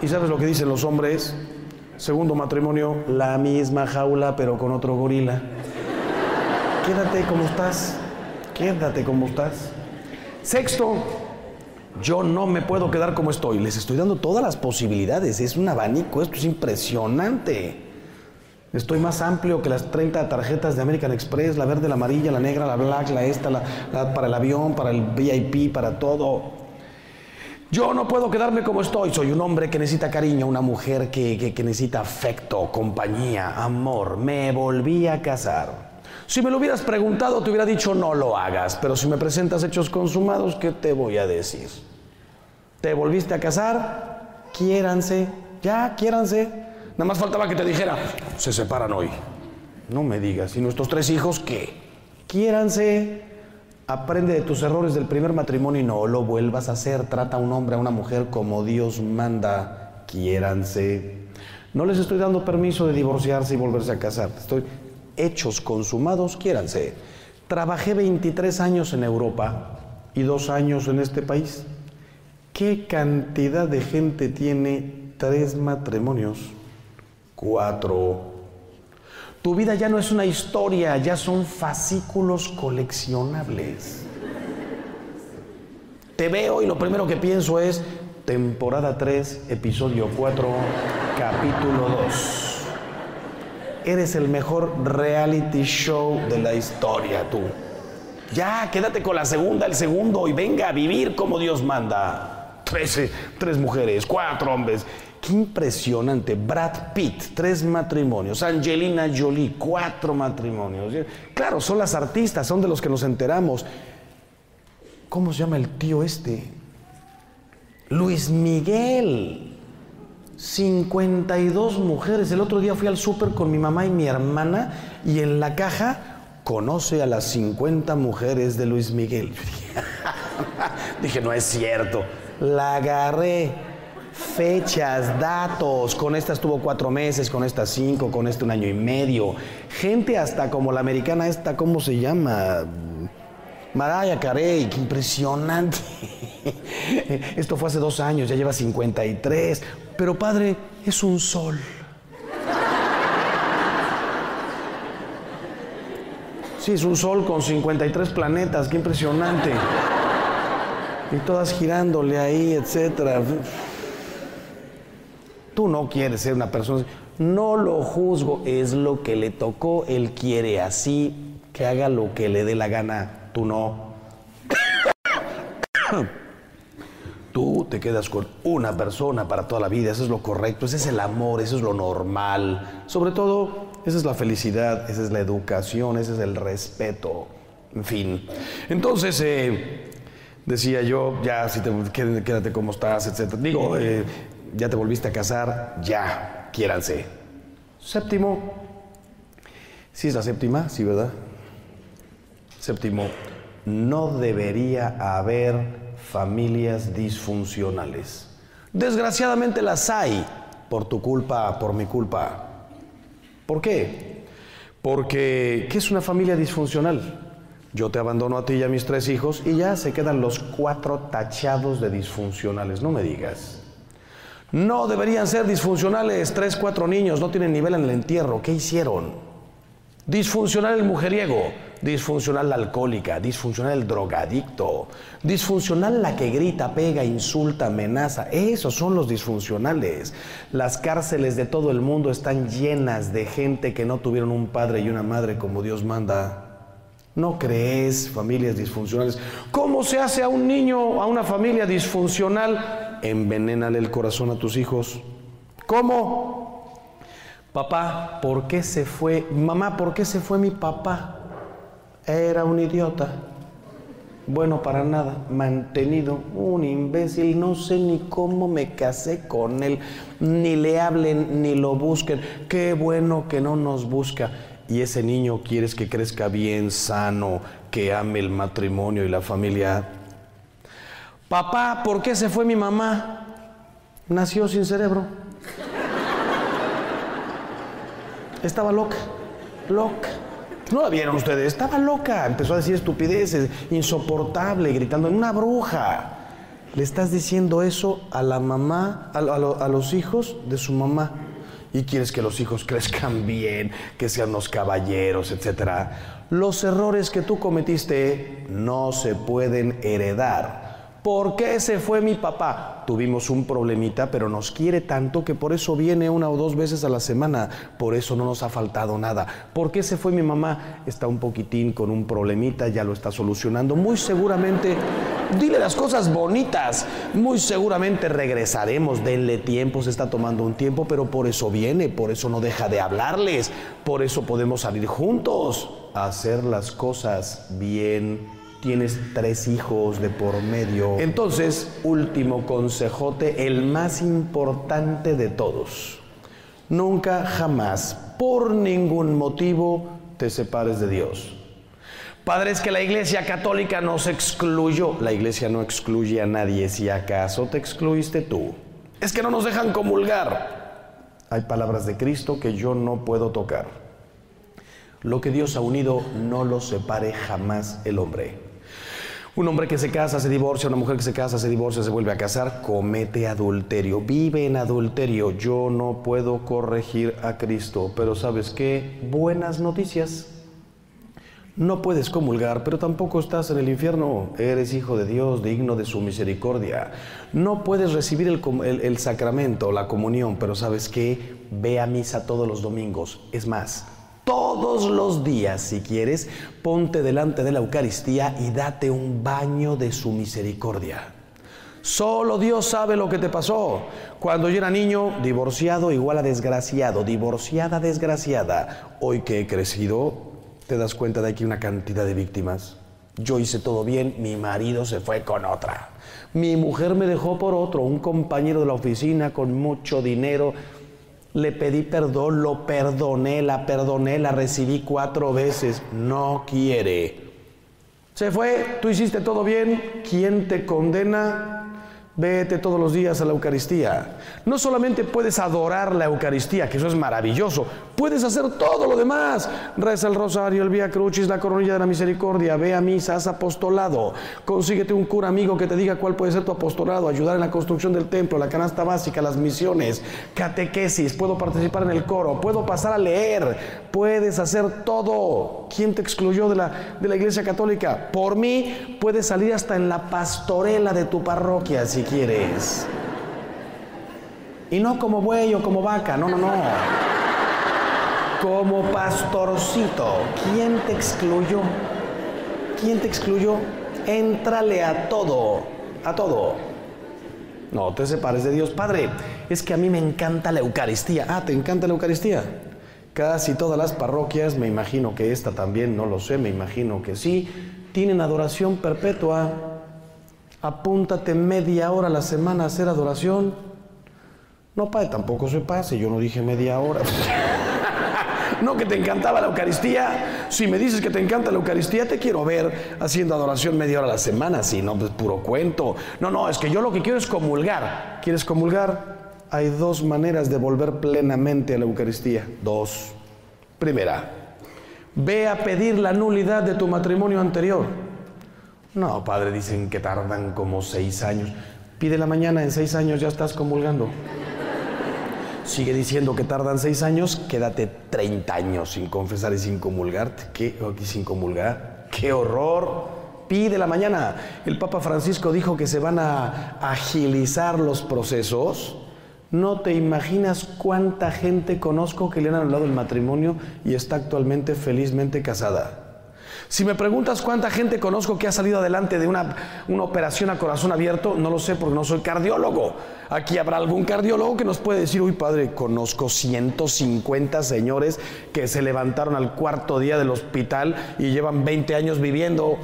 ¿Y sabes lo que dicen los hombres? Segundo matrimonio, la misma jaula, pero con otro gorila. Quédate como estás, quédate como estás. Sexto, yo no me puedo quedar como estoy. Les estoy dando todas las posibilidades. Es un abanico, esto es impresionante. Estoy más amplio que las 30 tarjetas de American Express, la verde, la amarilla, la negra, la black, la esta, la, para el avión, para el VIP, para todo. Yo no puedo quedarme como estoy. Soy un hombre que necesita cariño, una mujer que, que necesita afecto, compañía, amor. Me volví a casar. Si me lo hubieras preguntado, te hubiera dicho no lo hagas. Pero si me presentas hechos consumados, ¿qué te voy a decir? ¿Te volviste a casar? Quiéranse. Ya, quiéranse. Nada más faltaba que te dijera, se separan hoy. No me digas, ¿y nuestros tres hijos qué? Quiéranse, aprende de tus errores del primer matrimonio y no lo vuelvas a hacer. Trata a un hombre, a una mujer como Dios manda. Quiéranse. No les estoy dando permiso de divorciarse y volverse a casar. Estoy hechos consumados, quiéranse. Trabajé 23 años en Europa y dos años en este país. ¿Qué cantidad de gente tiene tres matrimonios? Cuatro. Tu vida ya no es una historia, ya son fascículos coleccionables. Te veo y lo primero que pienso es temporada 3, episodio 4, capítulo 2. Eres el mejor reality show de la historia, tú. Ya, quédate con la segunda, el segundo y venga a vivir como Dios manda. Trece, tres mujeres, cuatro hombres. Qué impresionante. Brad Pitt, tres matrimonios. Angelina Jolie, cuatro matrimonios. Claro, son las artistas, son de los que nos enteramos. ¿Cómo se llama el tío este? Luis Miguel. 52 mujeres. El otro día fui al súper con mi mamá y mi hermana y en la caja conoce a las 50 mujeres de Luis Miguel. Dije, no es cierto. La agarré fechas, datos. Con esta estuvo cuatro meses, con esta cinco, con este un año y medio. Gente hasta como la americana esta, ¿cómo se llama? Mariah Carey, qué impresionante. Esto fue hace dos años, ya lleva 53. Pero padre, es un sol. Sí, es un sol con 53 planetas, qué impresionante. Y todas girándole ahí, etcétera. Tú no quieres ser una persona. No lo juzgo, es lo que le tocó. Él quiere así, que haga lo que le dé la gana. Tú no. Tú te quedas con una persona para toda la vida, eso es lo correcto, ese es el amor, eso es lo normal. Sobre todo, esa es la felicidad, esa es la educación, ese es el respeto, en fin. Entonces, eh, decía yo, ya, si te quédate como estás, etc. Digo, eh, ya te volviste a casar, ya, quiéranse. Séptimo, sí es la séptima, sí, ¿verdad? Séptimo, no debería haber familias disfuncionales. Desgraciadamente las hay, por tu culpa, por mi culpa. ¿Por qué? Porque, ¿qué es una familia disfuncional? Yo te abandono a ti y a mis tres hijos y ya se quedan los cuatro tachados de disfuncionales. No me digas. No deberían ser disfuncionales. Tres, cuatro niños no tienen nivel en el entierro. ¿Qué hicieron? Disfuncional el mujeriego, disfuncional la alcohólica, disfuncional el drogadicto, disfuncional la que grita, pega, insulta, amenaza. Esos son los disfuncionales. Las cárceles de todo el mundo están llenas de gente que no tuvieron un padre y una madre como Dios manda. ¿No crees familias disfuncionales? ¿Cómo se hace a un niño, a una familia disfuncional? Envenénale el corazón a tus hijos. ¿Cómo? Papá, ¿por qué se fue? Mamá, ¿por qué se fue mi papá? Era un idiota. Bueno, para nada, mantenido, un imbécil, no sé ni cómo me casé con él, ni le hablen, ni lo busquen. Qué bueno que no nos busca y ese niño quieres que crezca bien, sano, que ame el matrimonio y la familia. Papá, ¿por qué se fue mi mamá? Nació sin cerebro. Estaba loca, loca. ¿No la vieron ustedes? Estaba loca. Empezó a decir estupideces, insoportable, gritando en una bruja. Le estás diciendo eso a la mamá, a, a los hijos de su mamá y quieres que los hijos crezcan bien, que sean los caballeros, etc. Los errores que tú cometiste no se pueden heredar. ¿Por qué se fue mi papá? Tuvimos un problemita, pero nos quiere tanto que por eso viene una o dos veces a la semana. Por eso no nos ha faltado nada. ¿Por qué se fue mi mamá? Está un poquitín con un problemita, ya lo está solucionando. Muy seguramente, dile las cosas bonitas. Muy seguramente regresaremos. Denle tiempo, se está tomando un tiempo, pero por eso viene, por eso no deja de hablarles. Por eso podemos salir juntos a hacer las cosas bien tienes tres hijos de por medio. Entonces, último consejote, el más importante de todos. Nunca, jamás, por ningún motivo, te separes de Dios. Padre, es que la Iglesia Católica nos excluyó. La Iglesia no excluye a nadie. Si acaso te excluiste tú. Es que no nos dejan comulgar. Hay palabras de Cristo que yo no puedo tocar. Lo que Dios ha unido no lo separe jamás el hombre. Un hombre que se casa, se divorcia, una mujer que se casa, se divorcia, se vuelve a casar, comete adulterio, vive en adulterio. Yo no puedo corregir a Cristo, pero ¿sabes qué? Buenas noticias. No puedes comulgar, pero tampoco estás en el infierno. Eres hijo de Dios, digno de su misericordia. No puedes recibir el, el, sacramento, la comunión, pero ¿sabes qué? Ve a misa todos los domingos. Es más, todos los días, si quieres, ponte delante de la Eucaristía y date un baño de su misericordia. Solo Dios sabe lo que te pasó. Cuando yo era niño, divorciado igual a desgraciado, divorciada, desgraciada. Hoy que he crecido, te das cuenta de hay una cantidad de víctimas. Yo hice todo bien, mi marido se fue con otra. Mi mujer me dejó por otro, un compañero de la oficina con mucho dinero le pedí perdón, lo perdoné, la perdoné, la recibí cuatro veces. No quiere. Se fue, tú hiciste todo bien. ¿Quién te condena? Vete todos los días a la Eucaristía. No solamente puedes adorar la Eucaristía, que eso es maravilloso, puedes hacer todo lo demás. Reza el rosario, el Vía Crucis, la coronilla de la misericordia, ve a misa, haz apostolado. Consíguete un cura amigo que te diga cuál puede ser tu apostolado, ayudar en la construcción del templo, la canasta básica, las misiones, catequesis, puedo participar en el coro, puedo pasar a leer, puedes hacer todo. ¿Quién te excluyó de la, de la iglesia católica? Por mí, puedes salir hasta en la pastorela de tu parroquia, si quieres. Y no como buey o como vaca, no, no, no. Como pastorcito. ¿Quién te excluyó? ¿Quién te excluyó? Éntrale a todo, a todo. No te separes de Dios. Padre, es que a mí me encanta la Eucaristía. Ah, ¿te encanta la Eucaristía? Casi todas las parroquias, me imagino que esta también, no lo sé, me imagino que sí, tienen adoración perpetua apúntate media hora a la semana a hacer adoración. No, padre, tampoco se pase, yo no dije media hora. no que te encantaba la Eucaristía. Si me dices que te encanta la Eucaristía, te quiero ver haciendo adoración media hora a la semana, si no, pues puro cuento. No, no, es que yo lo que quiero es comulgar. ¿Quieres comulgar? Hay dos maneras de volver plenamente a la Eucaristía. Dos. Primera, ve a pedir la nulidad de tu matrimonio anterior. No, padre, dicen que tardan como seis años. Pide la mañana, en seis años ya estás comulgando. Sigue diciendo que tardan seis años, quédate 30 años sin confesar y sin comulgarte. ¿Qué? Sin comulgar. ¡Qué horror! Pide la mañana. El Papa Francisco dijo que se van a agilizar los procesos. No te imaginas cuánta gente conozco que le han anulado el matrimonio y está actualmente felizmente casada. Si me preguntas cuánta gente conozco que ha salido adelante de una, una, operación a corazón abierto, no lo sé porque no soy cardiólogo. Aquí habrá algún cardiólogo que nos puede decir, uy padre, conozco 150 señores que se levantaron al cuarto día del hospital y llevan 20 años viviendo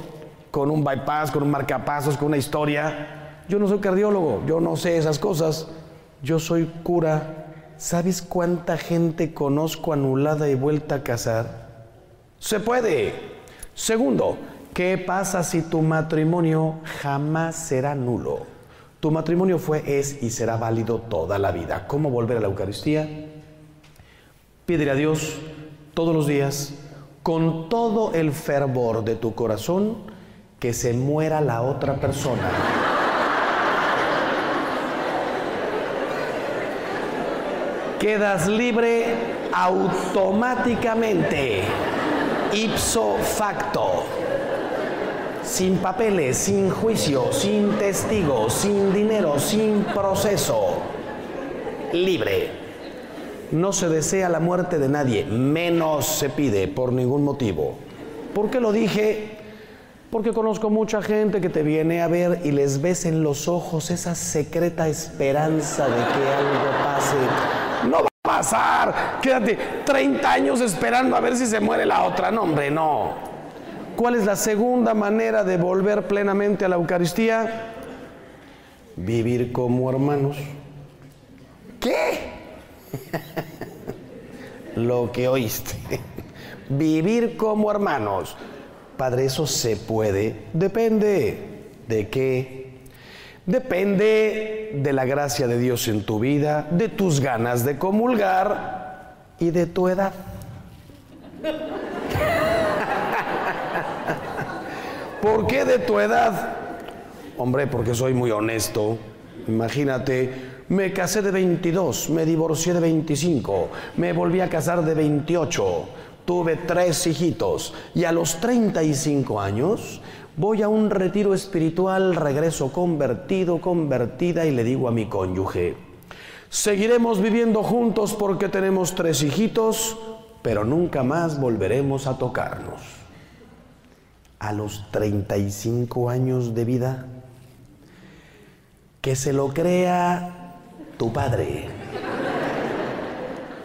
con un bypass, con un marcapasos, con una historia. Yo no soy cardiólogo, yo no sé esas cosas. Yo soy cura. ¿Sabes cuánta gente conozco anulada y vuelta a casar? Se puede. Segundo, ¿qué pasa si tu matrimonio jamás será nulo? Tu matrimonio fue, es y será válido toda la vida. ¿Cómo volver a la Eucaristía? Pídele a Dios todos los días, con todo el fervor de tu corazón, que se muera la otra persona. Quedas libre automáticamente ipso facto, sin papeles, sin juicio, sin testigos, sin dinero, sin proceso, libre. No se desea la muerte de nadie, menos se pide por ningún motivo. ¿Por qué lo dije? Porque conozco mucha gente que te viene a ver y les ves en los ojos esa secreta esperanza de que algo pase. No Quédate 30 años esperando a ver si se muere la otra. No, hombre, no. ¿Cuál es la segunda manera de volver plenamente a la Eucaristía? Vivir como hermanos. ¿Qué? Lo que oíste. Vivir como hermanos. Padre, eso se puede. Depende de qué Depende de la gracia de Dios en tu vida, de tus ganas de comulgar y de tu edad. ¿Por qué de tu edad? Hombre, porque soy muy honesto. Imagínate, me casé de 22, me divorcié de 25, me volví a casar de 28, tuve tres hijitos y a los 35 años Voy a un retiro espiritual, regreso convertido, convertida y le digo a mi cónyuge, seguiremos viviendo juntos porque tenemos tres hijitos, pero nunca más volveremos a tocarnos. A los 35 años de vida, que se lo crea tu padre.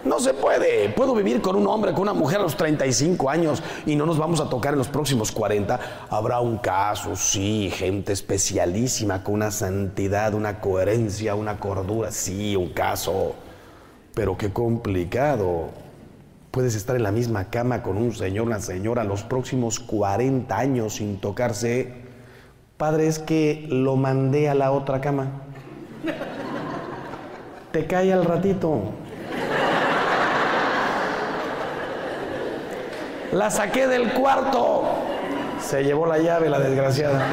No se puede. Puedo vivir con un hombre, con una mujer a los 35 años y no nos vamos a tocar en los próximos 40. Habrá un caso, sí, gente especialísima con una santidad, una coherencia, una cordura, sí, un caso. Pero qué complicado. Puedes estar en la misma cama con un señor, una señora, los próximos 40 años sin tocarse. Padre, es que lo mandé a la otra cama. Te cae al ratito. La saqué del cuarto. Se llevó la llave, la desgraciada.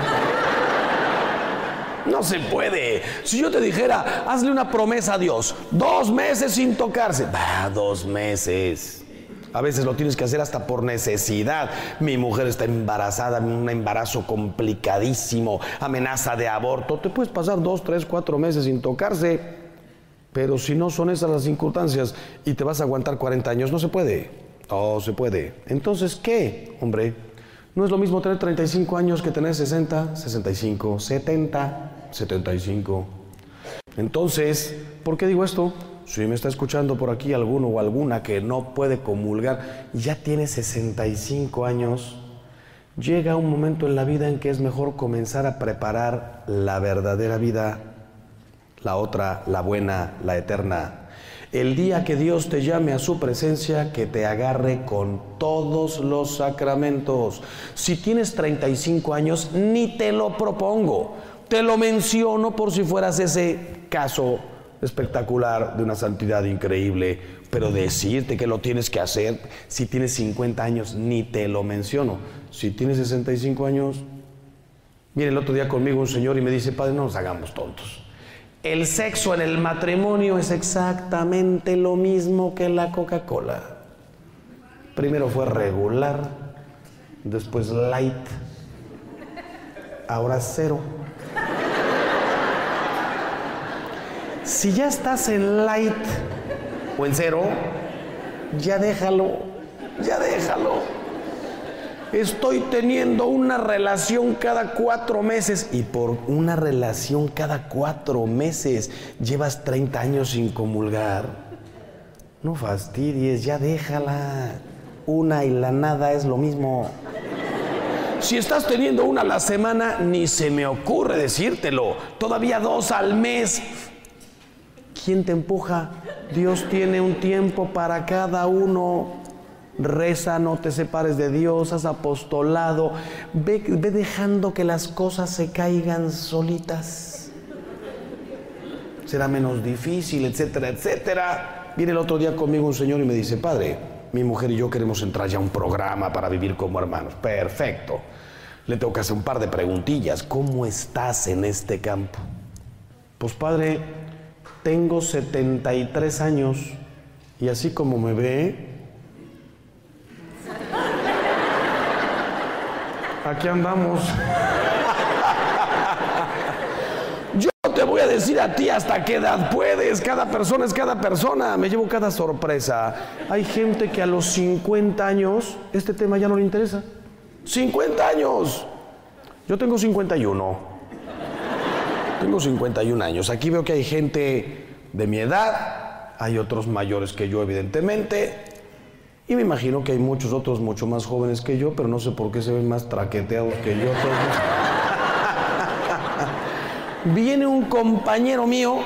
No se puede. Si yo te dijera, hazle una promesa a Dios, dos meses sin tocarse. Va, dos meses. A veces lo tienes que hacer hasta por necesidad. Mi mujer está embarazada, un embarazo complicadísimo, amenaza de aborto. Te puedes pasar dos, tres, cuatro meses sin tocarse. Pero si no son esas las circunstancias y te vas a aguantar 40 años, no se puede. Oh, se puede. Entonces, ¿qué? Hombre, no es lo mismo tener 35 años que tener 60, 65, 70, 75. Entonces, ¿por qué digo esto? Si me está escuchando por aquí alguno o alguna que no puede comulgar y ya tiene 65 años, llega un momento en la vida en que es mejor comenzar a preparar la verdadera vida, la otra, la buena, la eterna, el día que Dios te llame a su presencia, que te agarre con todos los sacramentos. Si tienes 35 años, ni te lo propongo. Te lo menciono por si fueras ese caso espectacular de una santidad increíble, pero decirte que lo tienes que hacer, si tienes 50 años, ni te lo menciono. Si tienes 65 años, viene el otro día conmigo un señor y me dice, Padre, no nos hagamos tontos. El sexo en el matrimonio es exactamente lo mismo que la Coca-Cola. Primero fue regular, después light, ahora cero. Si ya estás en light o en cero, ya déjalo, ya déjalo. Estoy teniendo una relación cada cuatro meses. Y por una relación cada cuatro meses llevas 30 años sin comulgar. No fastidies, ya déjala. Una y la nada es lo mismo. Si estás teniendo una a la semana, ni se me ocurre decírtelo. Todavía dos al mes. ¿Quién te empuja? Dios tiene un tiempo para cada uno. Reza, no te separes de Dios, haz apostolado, ve, dejando que las cosas se caigan solitas. Será menos difícil, etcétera, etcétera. Viene el otro día conmigo un señor y me dice, padre, mi mujer y yo queremos entrar ya a un programa para vivir como hermanos. Perfecto. Le tengo que hacer un par de preguntillas. ¿Cómo estás en este campo? Pues padre, tengo 73 años y así como me ve, Aquí andamos. Yo te voy a decir a ti hasta qué edad puedes. Cada persona es cada persona. Me llevo cada sorpresa. Hay gente que a los 50 años este tema ya no le interesa. 50 años. Yo tengo 51. Tengo 51 años. Aquí veo que hay gente de mi edad. Hay otros mayores que yo, evidentemente. Y me imagino que hay muchos otros mucho más jóvenes que yo, pero no sé por qué se ven más traqueteados que yo. Viene un compañero mío,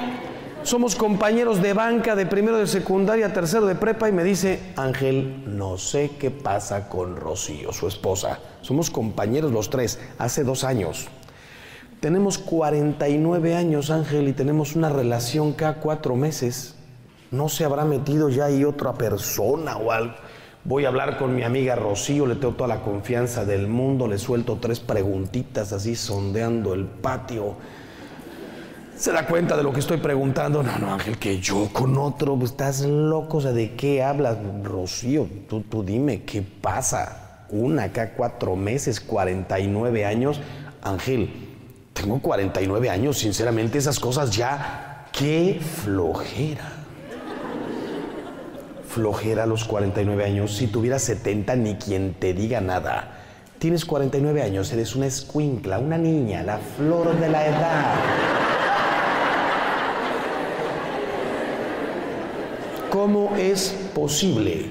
somos compañeros de banca de primero de secundaria, tercero de prepa, y me dice, Ángel, no sé qué pasa con Rocío, su esposa. Somos compañeros los tres, hace dos años. Tenemos 49 años, Ángel, y tenemos una relación cada cuatro meses. ¿No se habrá metido ya ahí otra persona o algo? Voy a hablar con mi amiga Rocío, le tengo toda la confianza del mundo, le suelto tres preguntitas así sondeando el patio. Se da cuenta de lo que estoy preguntando. No, no, Ángel, que yo con otro, pues, estás loco, o sea, ¿de qué hablas, Rocío? Tú, tú dime, ¿qué pasa? Una acá, cuatro meses, 49 años. Ángel, tengo 49 años, sinceramente esas cosas ya, qué flojera flojera a los 49 años. Si tuvieras 70, ni quien te diga nada. Tienes 49 años, eres una escuincla, una niña, la flor de la edad. ¿Cómo es posible?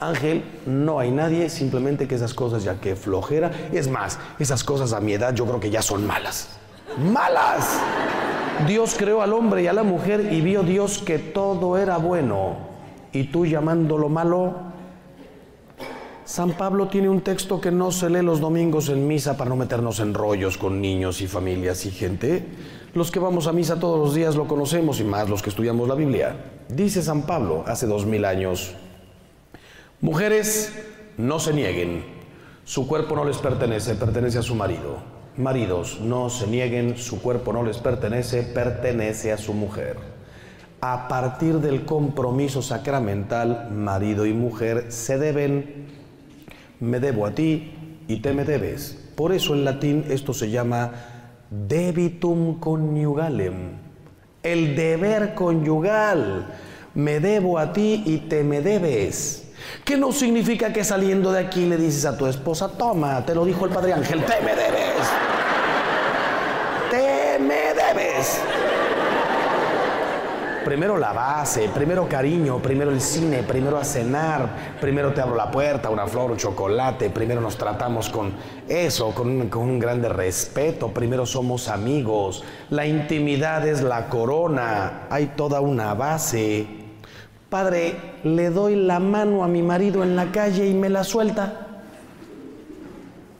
Ángel, no hay nadie, simplemente que esas cosas ya que flojera. Es más, esas cosas a mi edad yo creo que ya son malas. ¡Malas! Dios creó al hombre y a la mujer y vio Dios que todo era bueno y tú llamándolo malo. San Pablo tiene un texto que no se lee los domingos en misa para no meternos en rollos con niños y familias y gente. Los que vamos a misa todos los días lo conocemos y más los que estudiamos la Biblia. Dice San Pablo hace dos mil años, mujeres, no se nieguen, su cuerpo no les pertenece, pertenece a su marido. Maridos, no se nieguen, su cuerpo no les pertenece, pertenece a su mujer a partir del compromiso sacramental, marido y mujer se deben, me debo a ti y te me debes. Por eso en latín esto se llama debitum conyugalem, el deber conyugal. Me debo a ti y te me debes. Que no significa que saliendo de aquí le dices a tu esposa, toma, te lo dijo el Padre Ángel, te me debes. Te me debes primero la base, primero cariño, primero el cine, primero a cenar, primero te abro la puerta, una flor, un chocolate, primero nos tratamos con eso, con un, con un grande respeto, primero somos amigos, la intimidad es la corona, hay toda una base. Padre, le doy la mano a mi marido en la calle y me la suelta.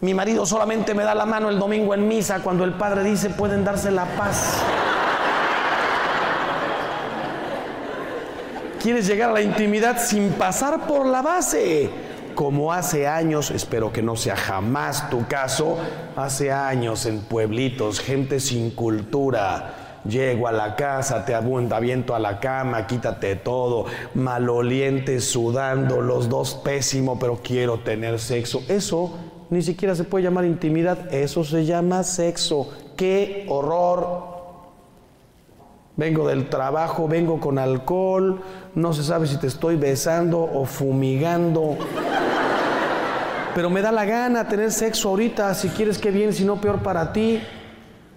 Mi marido solamente me da la mano el domingo en misa cuando el padre dice pueden darse la paz. Quieres llegar a la intimidad sin pasar por la base. Como hace años, espero que no sea jamás tu caso, hace años en pueblitos, gente sin cultura. Llego a la casa, te aviento a la cama, quítate todo, maloliente, sudando, los dos pésimo, pero quiero tener sexo. Eso ni siquiera se puede llamar intimidad, eso se llama sexo. ¡Qué horror! Vengo del trabajo, vengo con alcohol, no se sabe si te estoy besando o fumigando. Pero me da la gana tener sexo ahorita, si quieres que bien, si no peor para ti.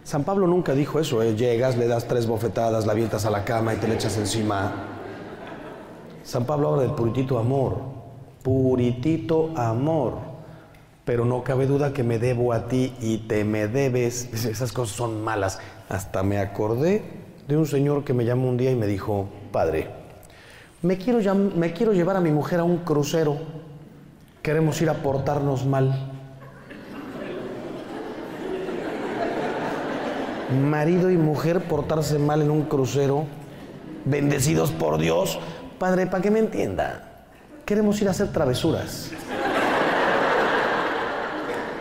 San Pablo nunca dijo eso, ¿eh? llegas, le das tres bofetadas, la avientas a la cama y te le echas encima. San Pablo habla del puritito amor, puritito amor. Pero no cabe duda que me debo a ti y te me debes. Esas cosas son malas. Hasta me acordé de un señor que me llamó un día y me dijo, padre, me quiero, me quiero llevar a mi mujer a un crucero. Queremos ir a portarnos mal. marido y mujer portarse mal en un crucero, bendecidos por Dios. Padre, para que me entienda, queremos ir a hacer travesuras.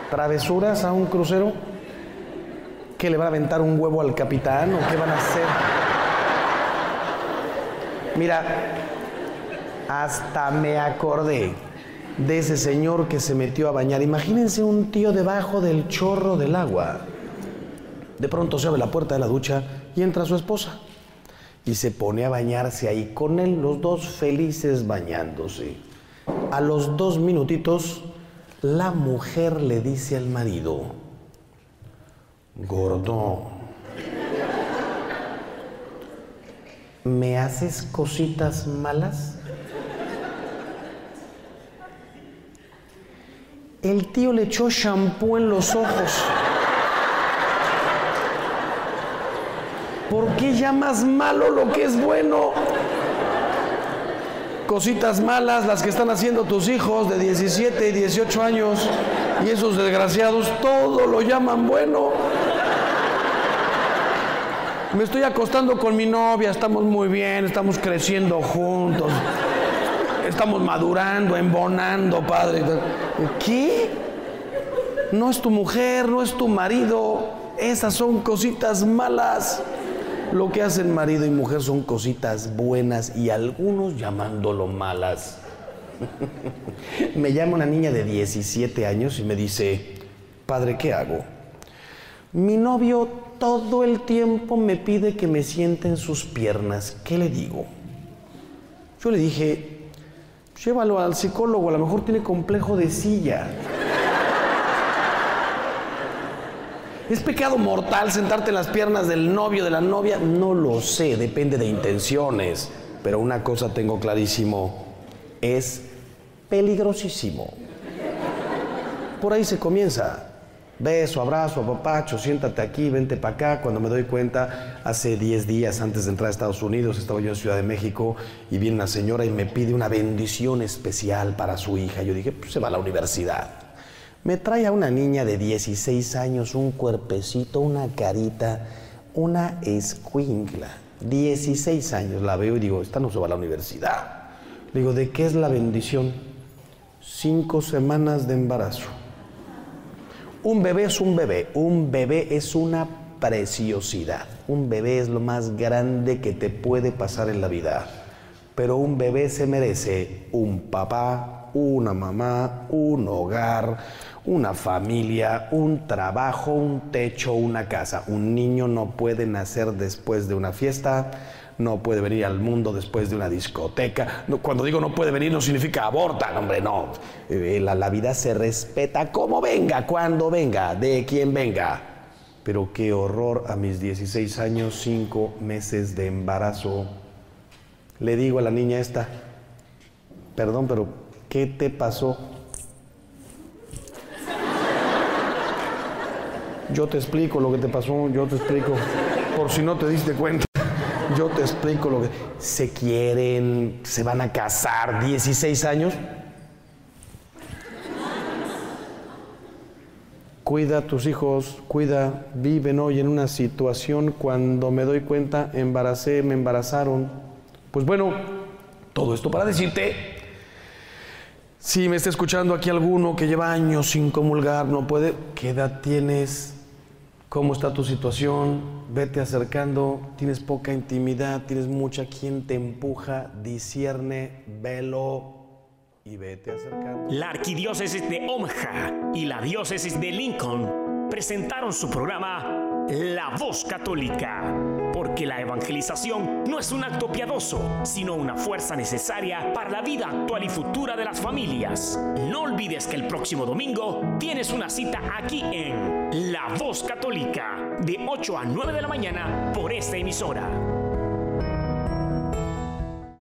¿Travesuras a un crucero? ¿Qué le va a aventar un huevo al capitán o qué van a hacer? Mira, hasta me acordé de ese señor que se metió a bañar. Imagínense un tío debajo del chorro del agua. De pronto se abre la puerta de la ducha y entra su esposa. Y se pone a bañarse ahí con él, los dos felices bañándose. A los dos minutitos, la mujer le dice al marido, gordo, ¿me haces cositas malas? El tío le echó shampoo en los ojos. ¿Por qué llamas malo lo que es bueno? Cositas malas, las que están haciendo tus hijos de 17 y 18 años, y esos desgraciados todo lo llaman bueno. Me estoy acostando con mi novia, estamos muy bien, estamos creciendo juntos, estamos madurando, embonando, padre. ¿Qué? No es tu mujer, no es tu marido, esas son cositas malas. Lo que hacen marido y mujer son cositas buenas y algunos llamándolo malas. me llama una niña de 17 años y me dice, padre, ¿qué hago? Mi novio todo el tiempo me pide que me siente en sus piernas. ¿Qué le digo? Yo le dije, llévalo al psicólogo, a lo mejor tiene complejo de silla. ¿Es pecado mortal sentarte en las piernas del novio, de la novia? No lo sé, depende de intenciones. Pero una cosa tengo clarísimo, es peligrosísimo. Por ahí se comienza. Beso, abrazo, apapacho, siéntate aquí, vente para acá. Cuando me doy cuenta, hace 10 días antes de entrar a Estados Unidos, estaba yo en Ciudad de México y viene una señora y me pide una bendición especial para su hija. Yo dije, pues se va a la universidad. Me trae a una niña de 16 años, un cuerpecito, una carita, una escuincla. 16 años la veo y digo, esta no se va a la universidad. Le digo, ¿de qué es la bendición? Cinco semanas de embarazo. Un bebé es un bebé, un bebé es una preciosidad. Un bebé es lo más grande que te puede pasar en la vida. Pero un bebé se merece un papá, una mamá, un hogar, una familia, un trabajo, un techo, una casa. Un niño no puede nacer después de una fiesta, no puede venir al mundo después de una discoteca. cuando digo no puede venir no significa aborta, hombre, no. Eh, la, la vida se respeta como venga, cuando venga, de quien venga. Pero qué horror a mis 16 años, 5 meses de embarazo. Le digo a la niña esta, perdón, pero ¿qué te pasó? Yo te explico lo que te pasó, yo te explico, por si no te diste cuenta. Yo te explico lo que... Se quieren, se van a casar, 16 años. Cuida a tus hijos, cuida, viven hoy en una situación cuando me doy cuenta, embaracé, me embarazaron. Pues bueno, todo esto para decirte, si me está escuchando aquí alguno que lleva años sin comulgar, no puede, ¿qué edad tienes? Cómo está tu situación, vete acercando, tienes poca intimidad, tienes mucha quien te empuja, discierne, velo y vete acercando. La arquidiócesis de Omaha y la diócesis de Lincoln presentaron su programa La Voz Católica, porque la evangelización no es un acto piadoso, sino una fuerza necesaria para la vida actual y futura de las familias. No olvides que el próximo domingo tienes una cita aquí en La Voz Católica, de 8 a 9 de la mañana por esta emisora.